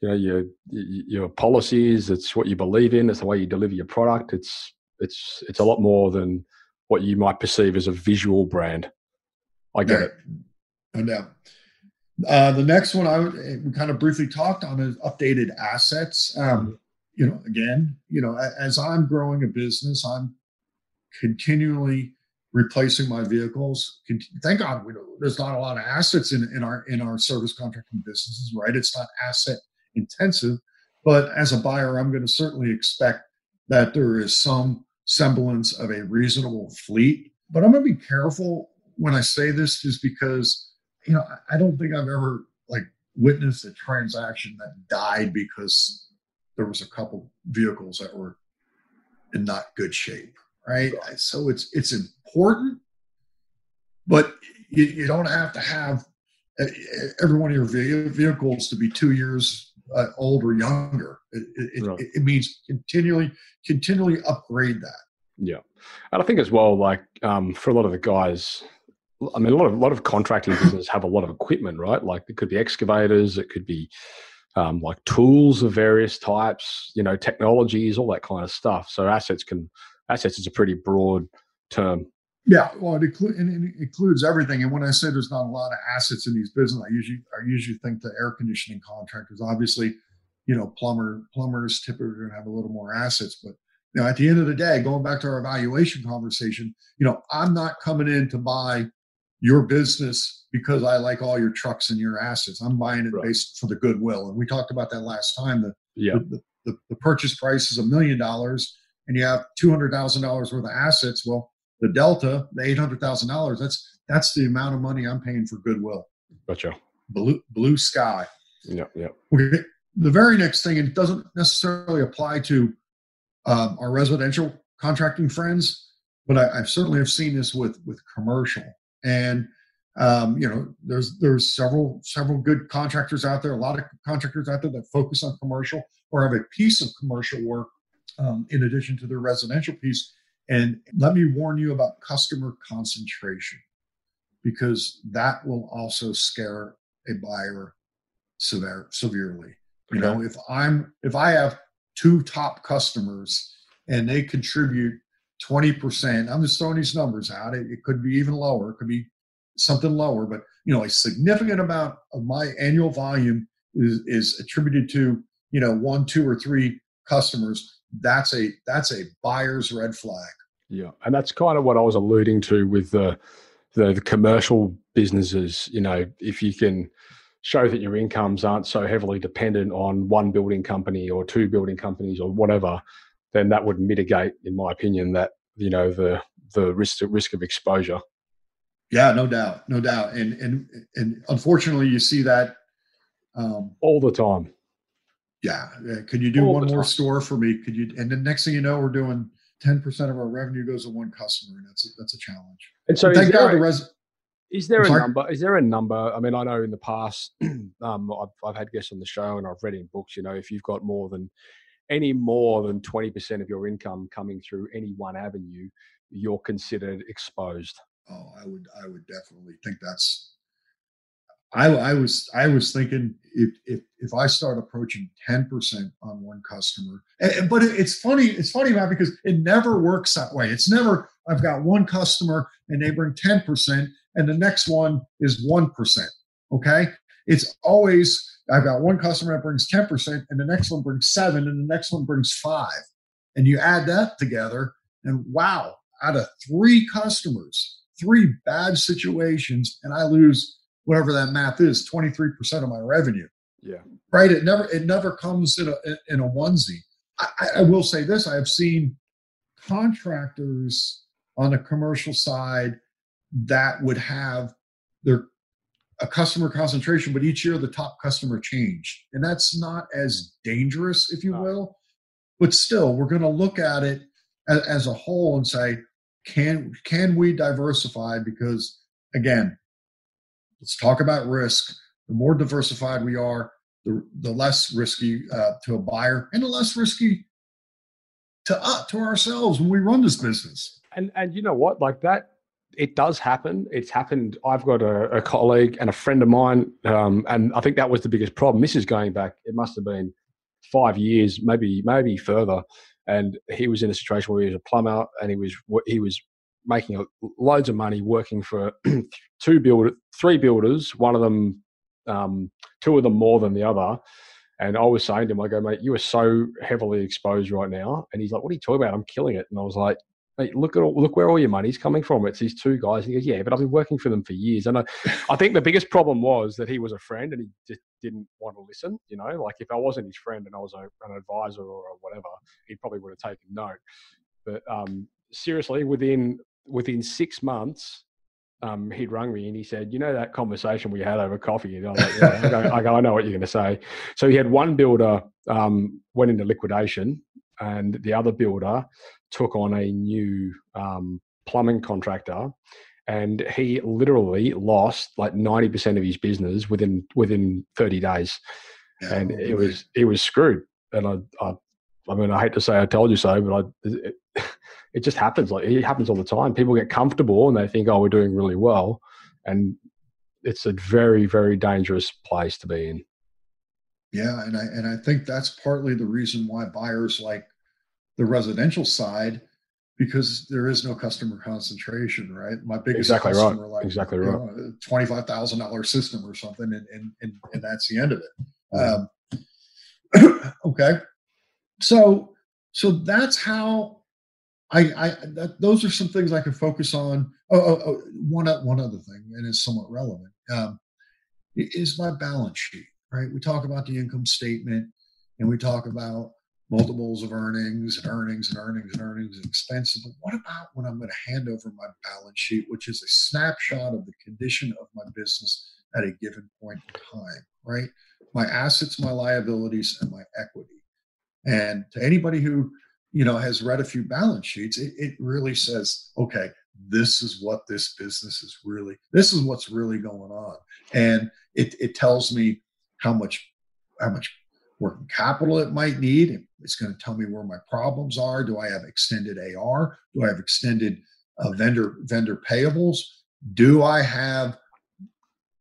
you know your your policies it's what you believe in it's the way you deliver your product. It's it's it's a lot more than what you might perceive as a visual brand. I get it. no doubt. Uh, the next one I would, eh, we kind of briefly talked on is updated assets. Um. You know, again, you know, as I'm growing a business, I'm continually replacing my vehicles. Thank God, we, there's not a lot of assets in, in our in our service contracting businesses, right? It's not asset intensive. But as a buyer, I'm going to certainly expect that there is some semblance of a reasonable fleet. But I'm going to be careful when I say this, is because you know I don't think I've ever like witnessed a transaction that died because there was a couple vehicles that were in not good shape, right? So it's it's important, but you, you don't have to have every one of your vehicles to be two years uh, old or younger. It, it, right. it, it, means continually continually upgrade that. Yeah, and I think as well, like um, for a lot of the guys, I mean, a lot of a lot of contracting businesses have a lot of equipment, right? Like it could be excavators, it could be um, like tools of various types, you know, technologies, all that kind of stuff. So assets can assets is a pretty broad term. Yeah, well, it, inclu- it, includes everything. And when I say there's not a lot of assets in these businesses, I usually I usually think the air conditioning contractors. Obviously, you know, plumber plumbers typically have a little more assets, but you know, at the end of the day, going back to our evaluation conversation, you know, I'm not coming in to buy your business because I like all your trucks and your assets. I'm buying it right. based for the goodwill. And we talked about that last time. The, yeah. the, the, the purchase price is a million dollars and you have $200,000 worth of assets. Well, the delta, the $800,000, that's, that's the amount of money I'm paying for goodwill. Gotcha. Blue, blue sky. Yeah. Yeah. Okay. The very next thing, and it doesn't necessarily apply to um, our residential contracting friends, but I, I certainly have seen this with, with commercial and um, you know there's there's several several good contractors out there a lot of contractors out there that focus on commercial or have a piece of commercial work um, in addition to their residential piece. And let me warn you about customer concentration because that will also scare a buyer severe, severely. You know if i'm if i have two top customers and they contribute 20%. I'm just throwing these numbers out. It, it, could be even lower. It could be something lower, but you know, a significant amount of my annual volume is, is attributed to, you know, one, two or three customers. That's a, that's a buyer's red flag. Yeah. And that's kind of what I was alluding to with the, the, the commercial businesses, you know, if you can show that your incomes aren't so heavily dependent on one building company or two building companies or whatever, then that would mitigate, in my opinion, that you know the the risk risk of exposure. Yeah, no doubt, no doubt, and and and unfortunately, you see that um, all the time. Yeah, could you do all one more store for me? Could you? And the next thing you know, we're doing ten percent of our revenue goes to one customer, and that's a, that's a challenge. And so, thank God the res- is there a number? Is there a number? I mean, I know in the past, um, I've, I've had guests on the show and I've read in books. You know, if you've got more than any more than 20% of your income coming through any one avenue, you're considered exposed. Oh, I would, I would definitely think that's. I, I was, I was thinking if if if I start approaching 10% on one customer, and, but it's funny, it's funny, Matt, because it never works that way. It's never I've got one customer and they bring 10%, and the next one is 1%. Okay, it's always I've got one customer that brings 10%, and the next one brings seven, and the next one brings five. And you add that together, and wow, out of three customers, three bad situations, and I lose whatever that math is, 23% of my revenue. Yeah. Right. It never it never comes in a in a onesie. I, I will say this: I have seen contractors on the commercial side that would have their a customer concentration, but each year the top customer changed. And that's not as dangerous, if you will. But still, we're going to look at it as, as, a whole and say, can can we diversify? Because again, let's talk about risk. The more diversified we are, the, the less risky uh, to a buyer and the less risky to uh, to ourselves when we run this business. And and you know what, like that it does happen. It's happened. I've got a, a colleague and a friend of mine, um, and I think that was the biggest problem. This is going back. It must have been five years, maybe maybe further. And he was in a situation where he was a plumber, and he was he was making loads of money working for two build three builders. One of them, um, two of them more than the other. And I was saying to him, I go, mate, you are so heavily exposed right now. And he's like, what are you talking about? I'm killing it. And I was like, Look at all, look where all your money's coming from. It's these two guys. And he goes, yeah, but I've been working for them for years. And I, I think the biggest problem was that he was a friend and he just didn't want to listen. You know, like if I wasn't his friend and I was a, an advisor or whatever, he probably would have taken note. But um, seriously, within within six months, um, he'd rung me and he said, "You know that conversation we had over coffee?" And I, like, yeah. I, go, I, go, I know what you're going to say. So he had one builder um, went into liquidation, and the other builder took on a new um, plumbing contractor, and he literally lost like ninety percent of his business within within thirty days, yeah, and it was it was screwed. And I, I, I mean, I hate to say I told you so, but I, it, it just happens. Like it happens all the time. People get comfortable and they think, "Oh, we're doing really well," and it's a very, very dangerous place to be in. Yeah, and I and I think that's partly the reason why buyers like the residential side because there is no customer concentration, right? My biggest exactly customer, right. like exactly right, know, twenty five thousand dollar system or something, and, and and and that's the end of it. Um, okay, so so that's how I, I that, those are some things I can focus on. Oh, oh, oh, one one other thing, and it's somewhat relevant, um, is my balance sheet. Right? We talk about the income statement, and we talk about multiples of earnings and earnings and earnings and earnings and expenses. But what about when I'm going to hand over my balance sheet, which is a snapshot of the condition of my business at a given point in time? Right? My assets, my liabilities, and my equity. And to anybody who you know has read a few balance sheets it, it really says okay this is what this business is really this is what's really going on and it, it tells me how much how much working capital it might need it's going to tell me where my problems are do i have extended ar do i have extended uh, vendor vendor payables do i have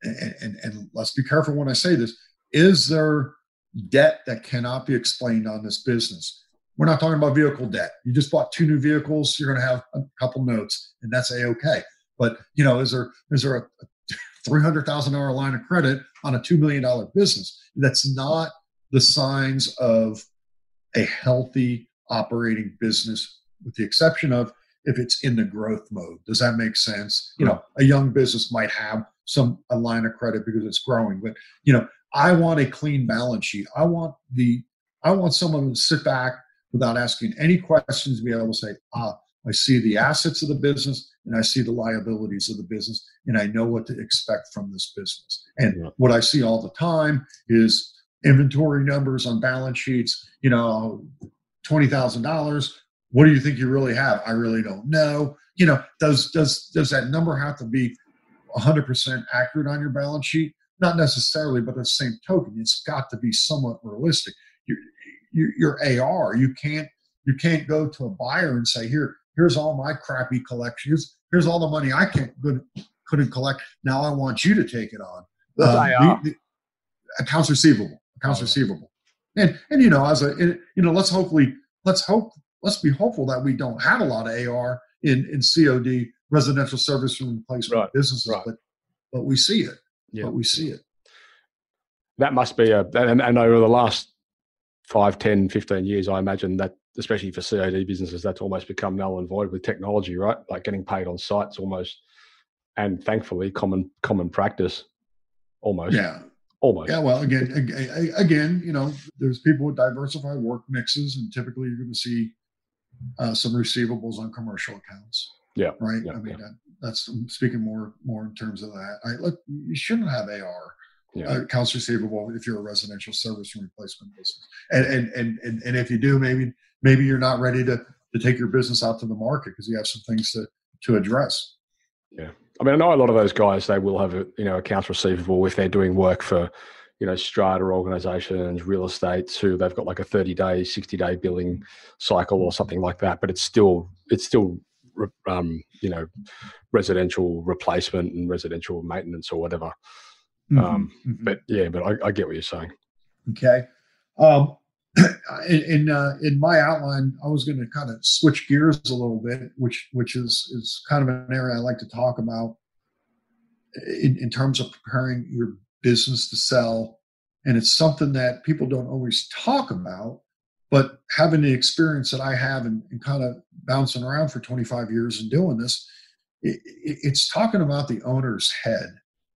and, and and let's be careful when i say this is there debt that cannot be explained on this business we're not talking about vehicle debt. You just bought two new vehicles. You're going to have a couple notes, and that's a okay. But you know, is there is there a, a three hundred thousand dollar line of credit on a two million dollar business? That's not the signs of a healthy operating business, with the exception of if it's in the growth mode. Does that make sense? You know, a young business might have some a line of credit because it's growing, but you know, I want a clean balance sheet. I want the I want someone to sit back without asking any questions, be able to say, ah, I see the assets of the business and I see the liabilities of the business, and I know what to expect from this business. And yeah. what I see all the time is inventory numbers on balance sheets, you know, $20,000. What do you think you really have? I really don't know. You know, does does does that number have to be 100% accurate on your balance sheet? Not necessarily, but at the same token, it's got to be somewhat realistic your, your AR. You can't you can't go to a buyer and say, here, here's all my crappy collection. Here's, here's all the money I can't good, couldn't collect. Now I want you to take it on. Um, the, the, accounts receivable, accounts receivable, and and you know as a you know let's hopefully let's hope let's be hopeful that we don't have a lot of AR in in COD residential service replacement right, businesses, right. but but we see it. Yeah. But we see it. That must be a and, and over the last 5, 10, 15 years, I imagine that, especially for COD businesses, that's almost become null and void with technology, right? Like getting paid on sites almost, and thankfully, common common practice, almost. Yeah. Almost. Yeah. Well, again, again, you know, there's people with diversified work mixes, and typically you're going to see uh, some receivables on commercial accounts. Yeah. Right. Yeah, I mean, yeah. that, that's speaking more more in terms of that. I look, you shouldn't have AR yeah. uh, accounts receivable if you're a residential service and replacement business. And, and and and and if you do, maybe maybe you're not ready to to take your business out to the market because you have some things to to address. Yeah, I mean, I know a lot of those guys. They will have you know accounts receivable if they're doing work for you know strata organizations, real estate. who they've got like a 30 day, 60 day billing cycle or something like that. But it's still it's still um, you know residential replacement and residential maintenance or whatever. Mm-hmm. Um, mm-hmm. But yeah, but I, I, get what you're saying. Okay. Um, in in, uh, in my outline, I was going to kind of switch gears a little bit, which which is is kind of an area I like to talk about in, in terms of preparing your business to sell, and it's something that people don't always talk about, But having the experience that I have and, and kind of bouncing around for 25 years and doing this, it, it, it's talking about the owner's head.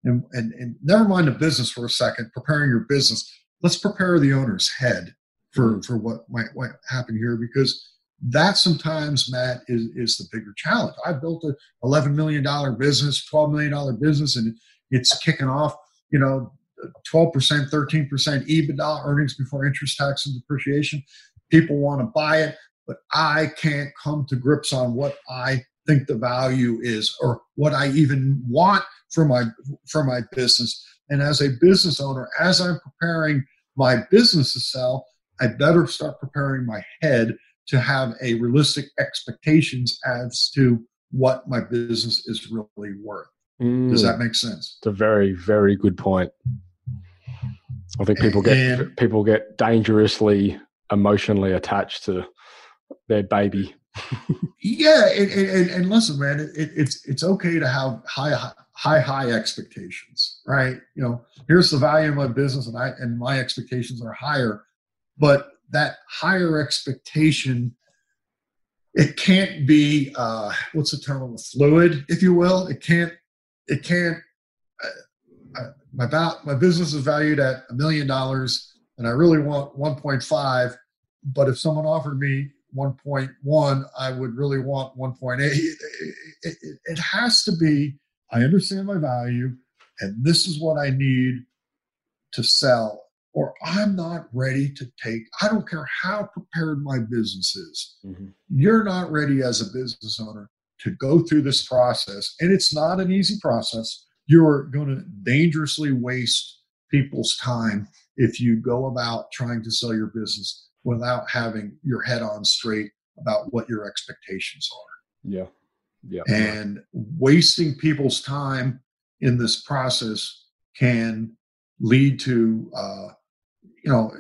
And, and, and never mind the business for a second, preparing your business. Let's prepare the owner's head for, mm-hmm. for what might, might happen here because that sometimes, Matt, is, is the bigger challenge. I built a $11 million business, $12 million business, and it's kicking off, you know, 12%, 13% EBITDA, earnings before interest, tax, and depreciation. People want to buy it, but I can't come to grips on what I think the value is or what I even want for my for my business. And as a business owner, as I'm preparing my business to sell, I better start preparing my head to have a realistic expectations as to what my business is really worth. Mm. Does that make sense? It's a very, very good point. I think people get and, people get dangerously emotionally attached to their baby. yeah, and, and, and, listen, man, it, it's it's okay to have high high high expectations, right? You know, here's the value of my business, and I and my expectations are higher, but that higher expectation it can't be uh, what's the term fluid, if you will. It can't it can't my my business is valued at a million dollars and I really want 1.5, but if someone offered me 1.1, I would really want 1.8. It, it, it, has to be, I understand my value and this is what I need to sell, or I'm not ready to take, I don't care how prepared my business is. Mm-hmm. You're not ready as a business owner to go through this process. And it's not an easy process you're going to dangerously waste people's time if you go about trying to sell your business without having your head on straight about what your expectations are. Yeah. Yeah. And wasting people's time in this process can lead to, uh, you know,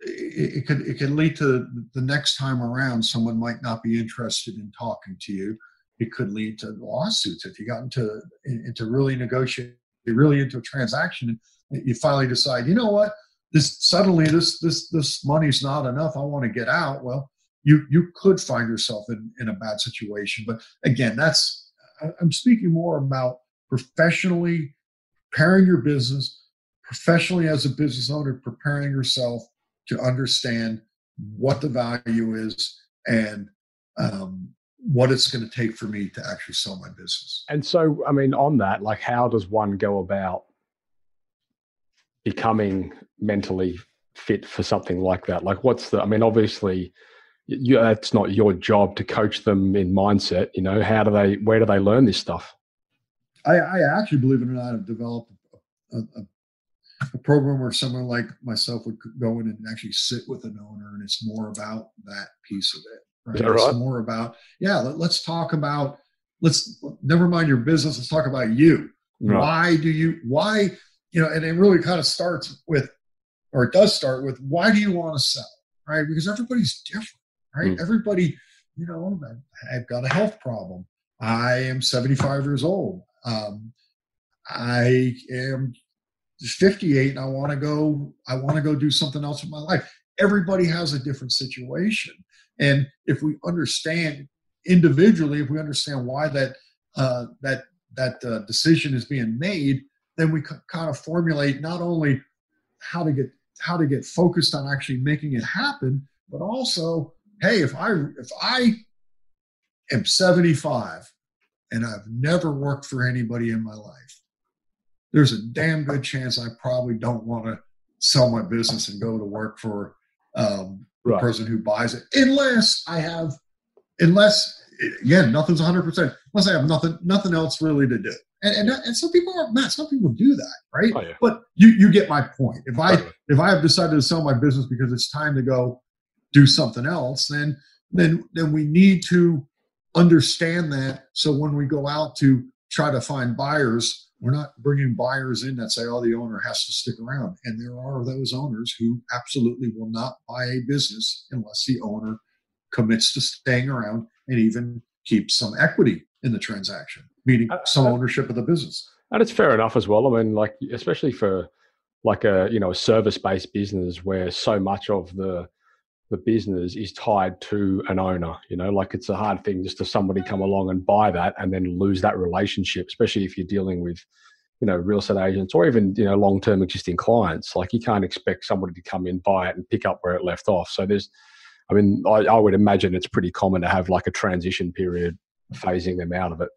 it, it could it can lead to the next time around someone might not be interested in talking to you. It could lead to lawsuits. If you got into into really negotiate really into a transaction and you finally decide you know what? This suddenly this this this money's not enough. I want to get out. Well you you could find yourself in in a bad situation. But again that's i'm speaking more about professionally preparing your business professionally as a business owner preparing yourself to understand what the value is and um, what it's going to take for me to actually sell my business. And so, I mean, on that, like, how does one go about becoming mentally fit for something like that? Like, what's the, I mean, obviously, you, it's not your job to coach them in mindset. You know, how do they, where do they learn this stuff? I, I actually, believe it or not, have developed a, a, a program where someone like myself would go in and actually sit with an owner, and it's more about that piece of it Right? right? It's more about, yeah, let, us talk about, let's never mind your business, let's talk about you. Right. Why do you, why, you know, and it really kind of starts with, or it does start with, why do you want to sell? Right? Because everybody's different, right? Mm. Everybody, you know, I've got a health problem. I am 75 years old. Um, I am 58 and I want to go, I want to go do something else with my life. Everybody has a different situation. And if we understand individually, if we understand why that uh, that that uh, decision is being made, then we kind of formulate not only how to get how to get focused on actually making it happen, but also, hey, if I if I am 75 and I've never worked for anybody in my life, there's a damn good chance I probably don't want to sell my business and go to work for um, the person who buys it, unless I have, unless again, nothing's 100 percent unless I have nothing, nothing else really to do. And and, and some people are Matt, some people do that, right? Oh, yeah. But you you get my point. If I right. if I have decided to sell my business because it's time to go do something else, then then then we need to understand that. So when we go out to try to find buyers, we're not bringing buyers in that say, oh, the owner has to stick around. And there are those owners who absolutely will not buy a business unless the owner commits to staying around and even keeps some equity in the transaction, meaning uh, some uh, ownership of the business. And it's fair enough as well. I mean, like, especially for like a, you know, a service based business where so much of the, the business is tied to an owner. You know, like it's a hard thing just to somebody come along and buy that and then lose that relationship, especially if you're dealing with, you know, real estate agents or even, you know, long term existing clients. Like you can't expect somebody to come in, buy it and pick up where it left off. So there's, I mean, I, I would imagine it's pretty common to have like a transition period phasing them out of it.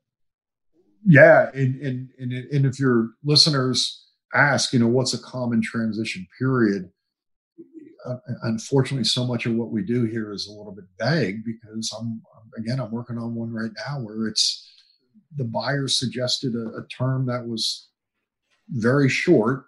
Yeah. And, and, and, and if your listeners ask, you know, what's a common transition period? Unfortunately, so much of what we do here is a little bit vague because I'm again I'm working on one right now where it's the buyer suggested a, a term that was very short,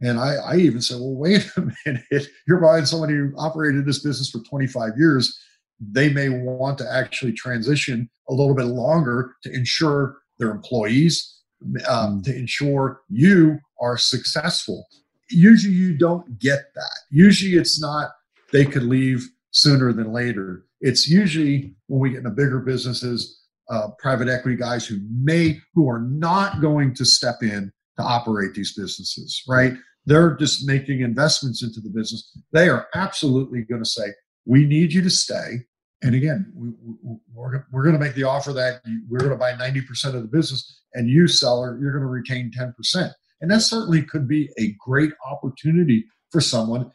and I, I even said, well, wait a minute, you're buying somebody who operated this business for 25 years. They may want to actually transition a little bit longer to ensure their employees, um, to ensure you are successful usually you don't get that. Usually it's not they could leave sooner than later. It's usually when we get into bigger businesses, uh, private equity guys who may who are not going to step in to operate these businesses, right? They're just making investments into the business. They are absolutely going to say, "We need you to stay." And again, we, we, we're, we're going to make the offer that we're going to buy 90% of the business, and you, seller, you're going to retain 10%. And that certainly could be a great opportunity for someone,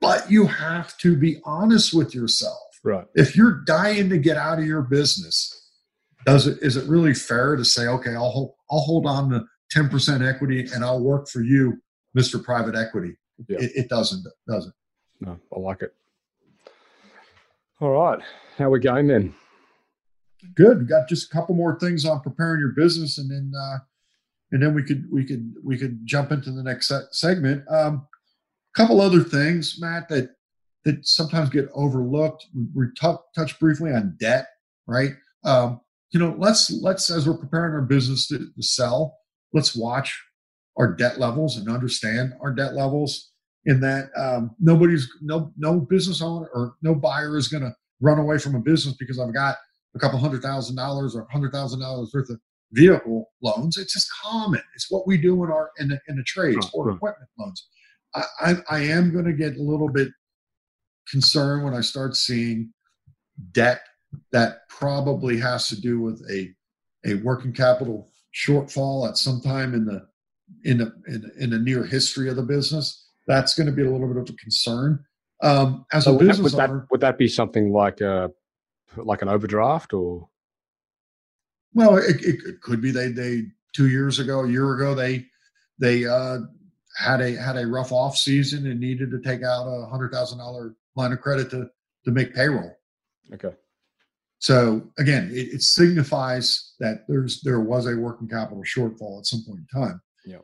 but you have to be honest with yourself. Right. If you're dying to get out of your business, does it is it really fair to say, okay, I'll hold I'll hold on to 10% equity and I'll work for you, Mr. Private Equity? Yeah. It, it doesn't, doesn't. No, I like it. All right. How we going then? Good. We got just a couple more things on preparing your business and then uh, and then we could we could we could jump into the next se- segment. A um, couple other things, Matt, that that sometimes get overlooked. We, we t- touched briefly on debt, right? Um, you know, let's let's as we're preparing our business to, to sell, let's watch our debt levels and understand our debt levels. In that um, nobody's no no business owner or no buyer is going to run away from a business because I've got a couple hundred thousand dollars or a hundred thousand dollars worth of vehicle loans. It's just common. It's what we do in our in the, in the trades or equipment loans. I, I, I am going to get a little bit concerned when I start seeing debt that probably has to do with a a working capital shortfall at some time in the in the in, the, in the near history of the business. That's going to be a little bit of a concern. Um, as so a would business that, owner, would that be something like a like an overdraft or well, it, it, could be they they two years ago, a year ago, they they uh, had a had a rough off season and needed to take out a hundred thousand dollar line of credit to to make payroll. Okay. So again, it, it, signifies that there's there was a working capital shortfall at some point in time. Yeah.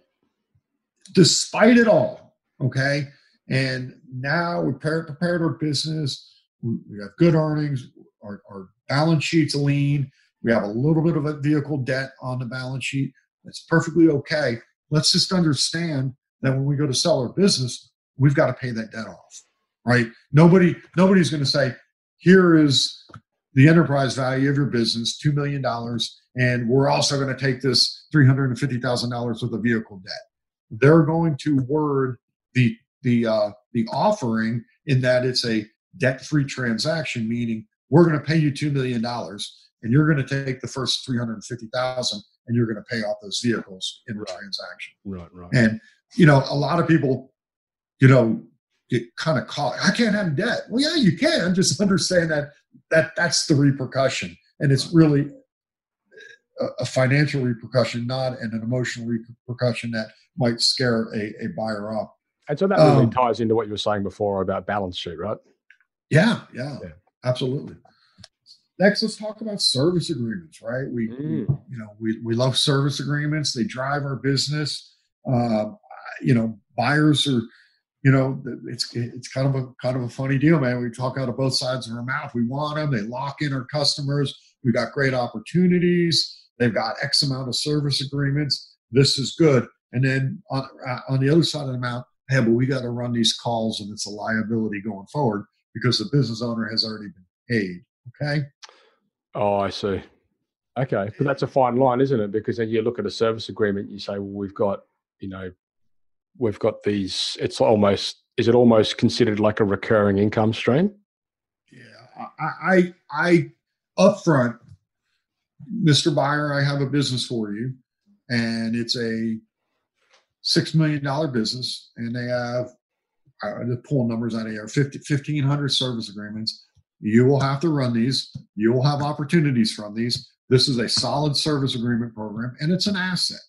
Despite it all, okay, and now we prepared, prepared our business. We, we have good earnings. Our, our balance sheet's lean. We have a little bit of a vehicle debt on the balance sheet. That's perfectly okay. Let's just understand that when we go to sell our business, we've got to pay that debt off, right? Nobody, nobody's going to say, here is the enterprise value of your business, $2 million, and we're also going to take this $350,000 worth of vehicle debt. They're going to word the, the, uh, the offering in that it's a debt-free transaction, meaning we're going to pay you $2 million and you're going to take the first 350,000 and you're going to pay off those vehicles in the right. transaction. Right, right. And you know, a lot of people, you know, get kind of caught. I can't have debt. Well, yeah, you can. Just understand that that that's the repercussion, and it's really a, a financial repercussion, not an, an emotional repercussion that might scare a, a buyer off. And so that really um, ties into what you were saying before about balance sheet, right? Yeah, yeah, yeah. absolutely. Next, let's talk about service agreements, right? We, mm. we you know, we, we love service agreements. They drive our business. Uh, you know, buyers are, you know, it's it's kind of a kind of a funny deal, man. We talk out of both sides of our mouth. We want them. They lock in our customers. We got great opportunities. They've got X amount of service agreements. This is good. And then on uh, on the other side of the mouth, hey, but we got to run these calls, and it's a liability going forward because the business owner has already been paid. Okay. Oh, I see. Okay, but that's a fine line, isn't it? Because then you look at a service agreement, you say, well, we've got, you know, we've got these. It's almost is it almost considered like a recurring income stream? Yeah, I, I, I upfront, Mr. Buyer, I have a business for you, and it's a six million dollar business, and they have the pull numbers out of here 50, 1500 service agreements. You will have to run these. You will have opportunities from these. This is a solid service agreement program, and it's an asset.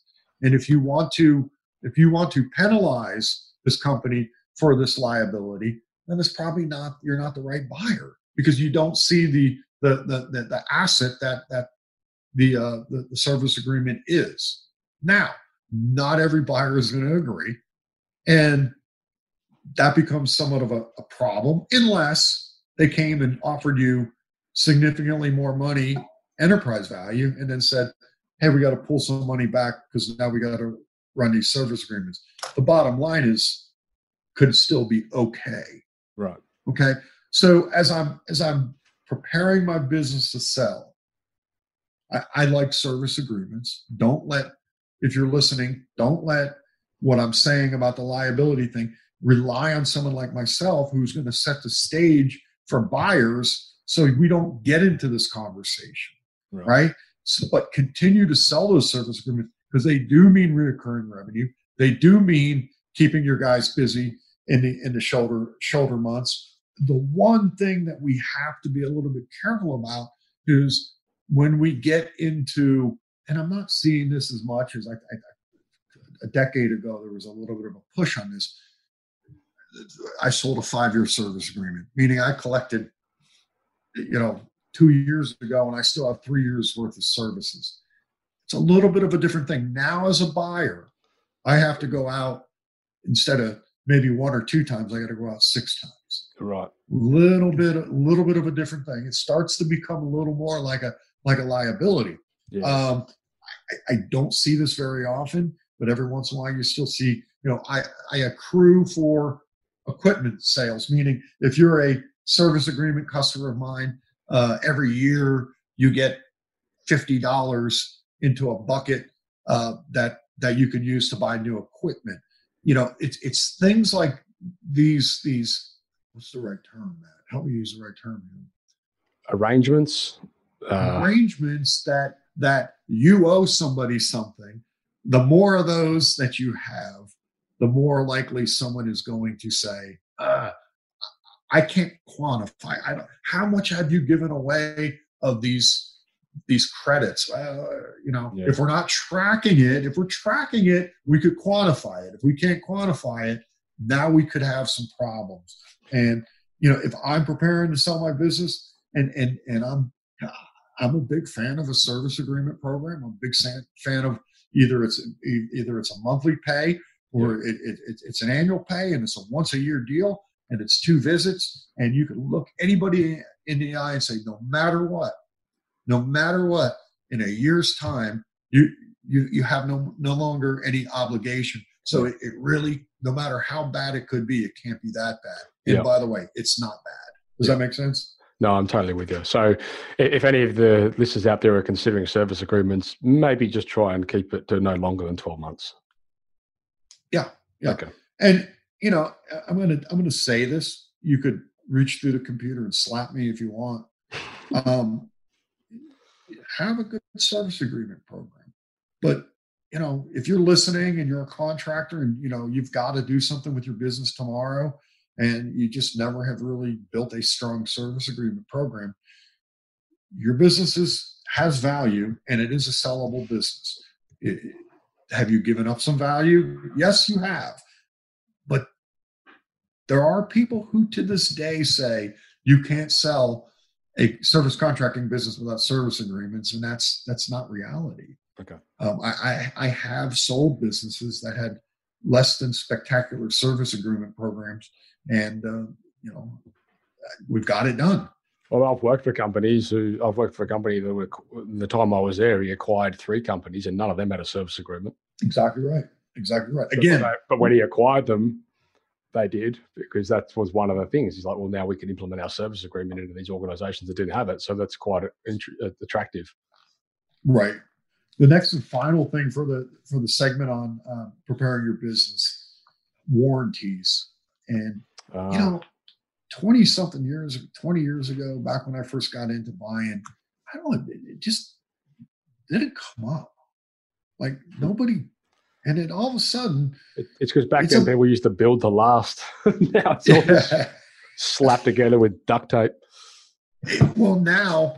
And if you want to, if you want to penalize this company for this liability, then it's probably not you're not the right buyer because you don't see the the the the, the asset that that the, uh, the the service agreement is. Now, not every buyer is going to agree, and that becomes somewhat of a, a problem unless they came and offered you significantly more money enterprise value and then said hey we got to pull some money back because now we got to run these service agreements. The bottom line is could still be okay. Right. okay? So as i'm as i'm preparing my business to sell I, I like service agreements. Don't let if you're listening don't let what i'm saying about the liability thing rely on someone like myself who's going to set the stage for buyers so we don't get into this conversation right, right? So, but continue to sell those service agreements because they do mean reoccurring revenue. They do mean keeping your guys busy in the in the shoulder shoulder months. The one thing that we have to be a little bit careful about is when we get into and i'm not seeing this as much as I, I a decade ago there was a little bit of a push on this I sold a five year service agreement, meaning I collected, you know, two years ago and I still have three years worth of services. It's a little bit of a different thing. Now, as a buyer, I have to go out instead of maybe one or two times, I got to go out six times. Right. Little bit, a little bit of a different thing. It starts to become a little more like a like a liability. Yes. Um, I, I don't see this very often, but every once in a while you still see. You know, I I accrue for equipment sales, meaning if you're a service agreement customer of mine, uh, every year you get fifty dollars into a bucket uh, that that you can use to buy new equipment. You know, it's it's things like these these. What's the right term, Matt? Help me use the right term. here. Arrangements. Uh, Arrangements that that you owe somebody something. The more of those that you have, the more likely someone is going to say, uh, I can't quantify. I don't, how much have you given away of these these credits? Uh, you know, yeah. if we're not tracking it, if we're tracking it, we could quantify it. If we can't quantify it, now we could have some problems. And you know, if I'm preparing to sell my business, and and and I'm I'm a big fan of a service agreement program. I'm a big fan of either it's either it's a monthly pay or it, it, it's an annual pay and it's a once a year deal and it's two visits and you can look anybody in the eye and say no matter what no matter what in a year's time you you you have no no longer any obligation so it, it really no matter how bad it could be it can't be that bad and yeah. by the way it's not bad does yeah. that make sense no, I'm totally with you. So, if any of the listeners out there are considering service agreements, maybe just try and keep it to no longer than 12 months. Yeah. Yeah. Okay. And you know, I'm gonna I'm gonna say this. You could reach through the computer and slap me if you want. Um, have a good service agreement program. But you know, if you're listening and you're a contractor and you know you've got to do something with your business tomorrow and you just never have really built a strong service agreement program, your business is, has value and it is a sellable business. It, have you given up some value? Yes, you have. But there are people who to this day say you can't sell a service contracting business without service agreements, and that's that's not reality. Okay. Um, I, I, I have sold businesses that had less than spectacular service agreement programs, and uh, you know we've got it done. Well, I've worked for companies who I've worked for a company that were the time I was there, he acquired three companies, and none of them had a service agreement. Exactly right. Exactly right. Again, but, but when he acquired them, they did because that was one of the things. He's like, well, now we can implement our service agreement into these organisations that didn't have it, so that's quite uh, attractive. Right. The next and final thing for the for the segment on uh, preparing your business warranties, and uh, you ah. know, 20 something years, 20 years ago, back when I first got into buying, I don't know, it just didn't come up. Like nobody, and then all of a sudden, it, it's because back then a, people used to build to last. now it's all yeah. slapped together with duct tape. Well, now,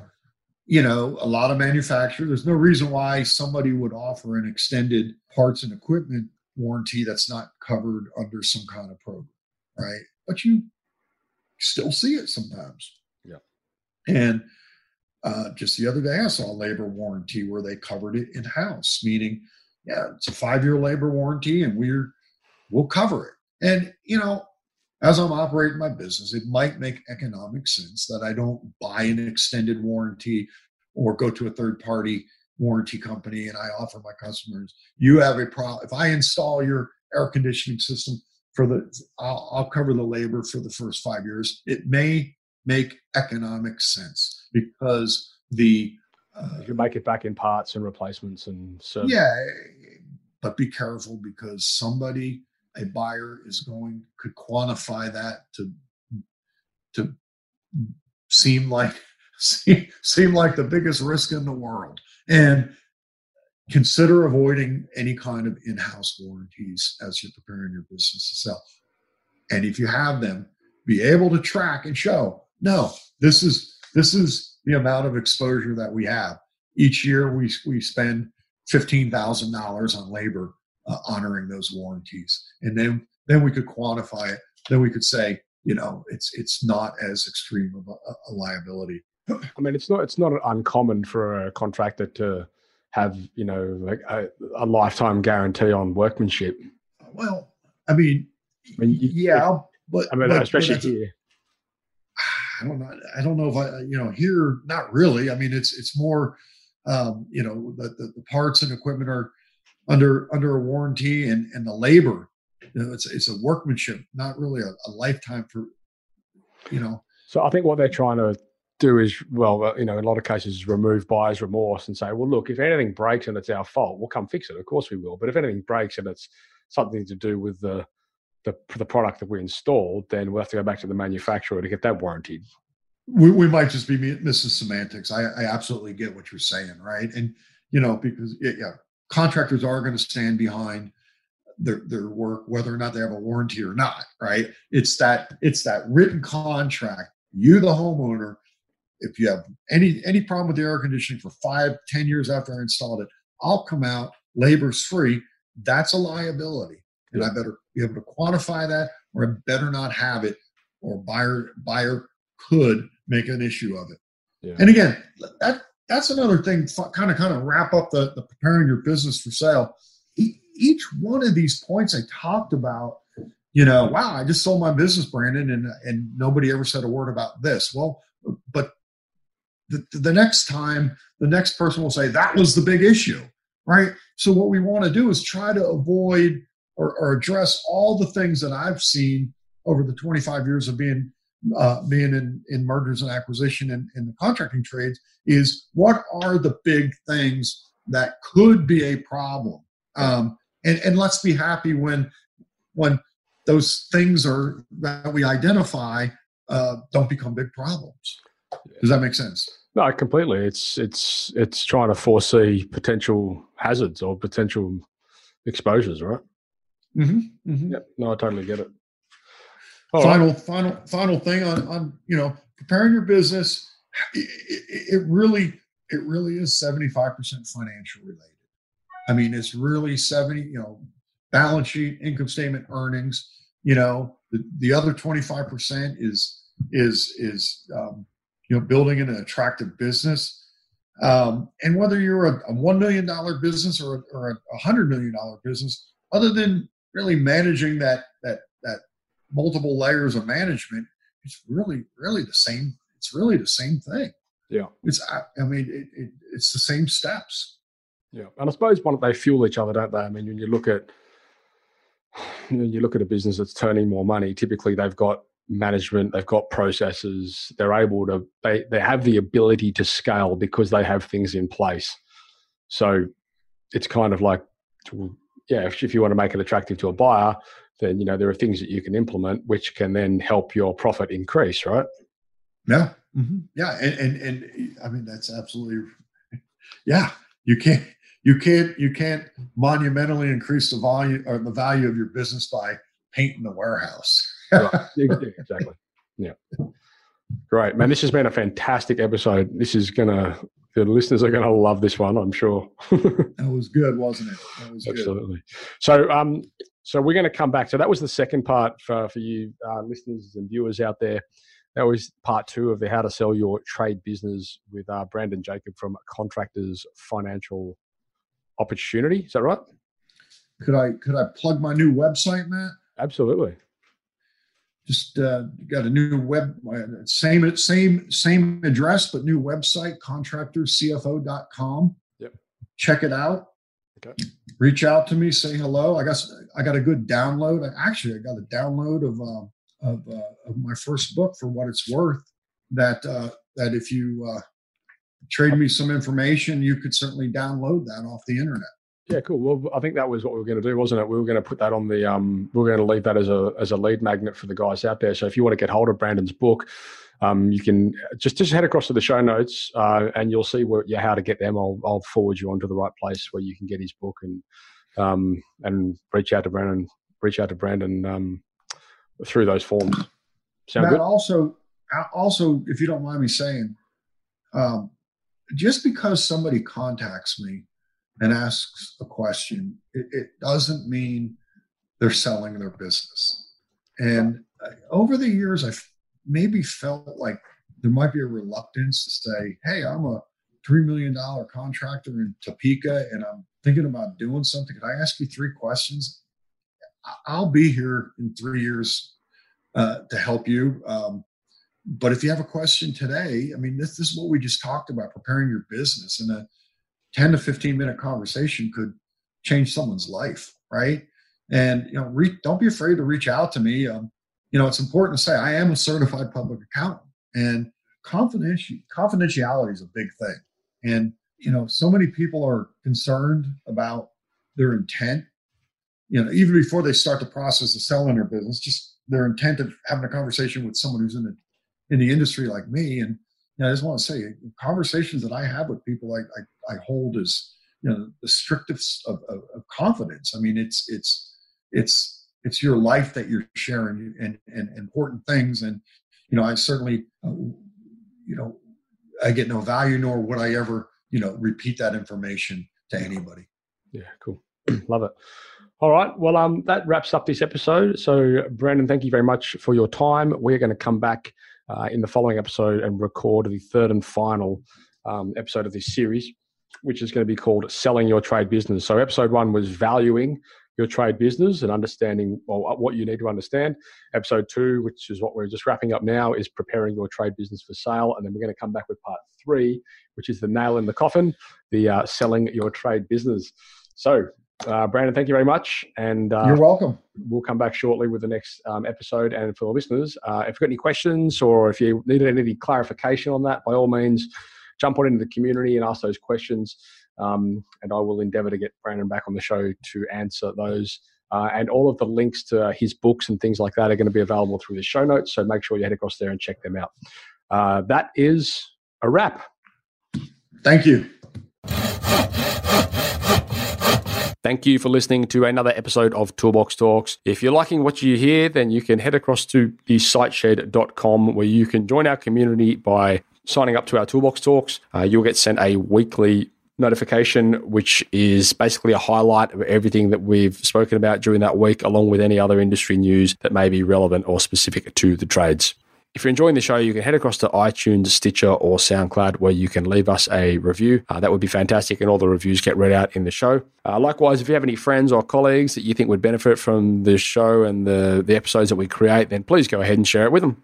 you know, a lot of manufacturers, there's no reason why somebody would offer an extended parts and equipment warranty that's not covered under some kind of program, right? But you still see it sometimes. Yeah. And uh, just the other day, I saw a labor warranty where they covered it in house, meaning, yeah, it's a five year labor warranty, and we're we'll cover it. And you know, as I'm operating my business, it might make economic sense that I don't buy an extended warranty or go to a third party warranty company and I offer my customers, you have a problem. If I install your air conditioning system for the, I'll, I'll cover the labor for the first five years. It may make economic sense because the uh, you can make it back in parts and replacements and so yeah but be careful because somebody a buyer is going could quantify that to to seem like seem, seem like the biggest risk in the world. And consider avoiding any kind of in-house warranties as you're preparing your business to sell. And if you have them be able to track and show no this is this is the amount of exposure that we have each year we we spend $15000 on labor uh, honoring those warranties and then then we could quantify it then we could say you know it's it's not as extreme of a, a liability i mean it's not it's not uncommon for a contractor to have you know like a, a lifetime guarantee on workmanship. Well, I mean, I mean you, yeah, but I mean, but, especially but here. I don't know. I don't know if I, you know, here, not really. I mean, it's it's more, um, you know, the, the, the parts and equipment are under under a warranty, and and the labor, you know, it's it's a workmanship, not really a, a lifetime for, you know. So I think what they're trying to do is well, you know, in a lot of cases, remove buyer's remorse and say, well, look, if anything breaks and it's our fault, we'll come fix it. Of course we will. But if anything breaks and it's something to do with the the, the product that we installed, then we'll have to go back to the manufacturer to get that warranted. We, we might just be missing semantics. I, I absolutely get what you're saying, right? And you know, because yeah, contractors are going to stand behind their their work, whether or not they have a warranty or not, right? It's that it's that written contract. You, the homeowner, if you have any any problem with the air conditioning for five, ten years after I installed it, I'll come out, labor's free. That's a liability. And I better be able to quantify that, or I better not have it, or buyer buyer could make an issue of it. Yeah. And again, that that's another thing. Kind of kind of wrap up the, the preparing your business for sale. each one of these points I talked about, you know, wow, I just sold my business, Brandon, and and nobody ever said a word about this. Well, but the, the next time the next person will say that was the big issue right so what we want to do is try to avoid or, or, address all the things that i've seen over the 25 years of being uh, being in, in mergers and acquisition and the contracting trades is what are the big things that could be a problem um, and, and let's be happy when when those things are that we identify uh, don't become big problems does that make sense? No, completely. It's it's it's trying to foresee potential hazards or potential exposures, right? Mm-hmm, mm-hmm. Yep. No, I totally get it. All final, right. final, final thing on on you know preparing your business. It, it, it really it really is seventy five percent financial related. I mean, it's really seventy. You know, balance sheet, income statement, earnings. You know, the the other twenty five percent is is is um, you know, building an attractive business. Um, and whether you're a, a $1 million business or, a, or a $100 million business, other than really managing that, that, that multiple layers of management, it's really, really the same. It's really the same thing. Yeah. It's, I, I mean, it, it, it's the same steps. Yeah. And I suppose one, they fuel each other, don't they? I mean, when you look at, you, know, you look at a business that's turning more money, typically they've got management they've got processes they're able to they, they have the ability to scale because they have things in place so it's kind of like yeah if, if you want to make it attractive to a buyer then you know there are things that you can implement which can then help your profit increase, right? Yeah, mm-hmm. yeah, and, and and I mean that's absolutely yeah. You can't you can't you can't monumentally increase the volume or the value of your business by painting the warehouse. right. Exactly. Yeah. Great, man. This has been a fantastic episode. This is gonna the listeners are gonna love this one, I'm sure. that was good, wasn't it? That was Absolutely. Good. So um so we're going to come back. So that was the second part for, for you uh, listeners and viewers out there. That was part two of the How to Sell Your Trade Business with uh, Brandon Jacob from Contractors Financial Opportunity. Is that right? Could I could I plug my new website, Matt? Absolutely. Just uh, got a new web same same same address but new website contractorscfo.com. Yep. Check it out. Okay. Reach out to me, say hello. I got I got a good download. Actually, I got a download of uh, of, uh, of my first book for what it's worth. That uh, that if you uh, trade me some information, you could certainly download that off the internet. Yeah, cool. Well, I think that was what we were going to do, wasn't it? We were going to put that on the um, we were going to leave that as a as a lead magnet for the guys out there. So if you want to get hold of Brandon's book, um, you can just just head across to the show notes uh, and you'll see where yeah, how to get them. I'll I'll forward you onto the right place where you can get his book and um, and reach out to Brandon. Reach out to Brandon um, through those forms. Sound Matt, good? Also, also, if you don't mind me saying, um, just because somebody contacts me and asks a question, it, it doesn't mean they're selling their business. And uh, over the years, I've maybe felt like there might be a reluctance to say, "Hey, I'm a three million dollar contractor in Topeka, and I'm thinking about doing something. Can I ask you three questions? I'll be here in three years uh, to help you. Um, but if you have a question today, I mean, this, this is what we just talked about: preparing your business, and a 10 to 15 minute conversation could change someone's life, right? And you know, re- don't be afraid to reach out to me. Um, you know, it's important to say I am a certified public accountant, and confidentiality confidentiality is a big thing. And you know, so many people are concerned about their intent. You know, even before they start the process of selling their business, just their intent of having a conversation with someone who's in the in the industry like me. And you know, I just want to say, conversations that I have with people, like I hold as you know the strictest of, of, of confidence. I mean, it's it's it's it's your life that you're sharing and, and important things. And, you know, I certainly, uh, you know, I get no value nor would I ever, you know, repeat that information to anybody. Yeah, cool. Love it. All right. Well, um, that wraps up this episode. So, Brandon, thank you very much for your time. We're going to come back uh, in the following episode and record the third and final um, episode of this series, which is going to be called Selling Your Trade Business. So, episode one was valuing your trade business and understanding well, what you need to understand. Episode two, which is what we're just wrapping up now, is preparing your trade business for sale. And then we're going to come back with part three, which is the nail in the coffin, the uh, selling your trade business. So, uh, Brandon, thank you very much. And uh, you're welcome. We'll come back shortly with the next um, episode. And for the listeners, uh, if you've got any questions or if you needed any clarification on that, by all means, jump on into the community and ask those questions. Um, and I will endeavor to get Brandon back on the show to answer those. Uh, and all of the links to his books and things like that are going to be available through the show notes. So make sure you head across there and check them out. Uh, that is a wrap. Thank you. Thank you for listening to another episode of Toolbox Talks. If you're liking what you hear, then you can head across to the siteshed.com where you can join our community by signing up to our Toolbox Talks. Uh, you'll get sent a weekly notification, which is basically a highlight of everything that we've spoken about during that week, along with any other industry news that may be relevant or specific to the trades. If you're enjoying the show, you can head across to iTunes, Stitcher, or SoundCloud where you can leave us a review. Uh, that would be fantastic, and all the reviews get read out in the show. Uh, likewise, if you have any friends or colleagues that you think would benefit from the show and the, the episodes that we create, then please go ahead and share it with them.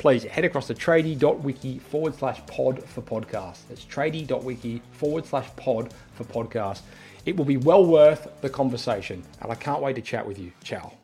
please head across to tradie.wiki forward slash pod for podcast. That's tradie.wiki forward slash pod for podcast. It will be well worth the conversation, and I can't wait to chat with you. Ciao.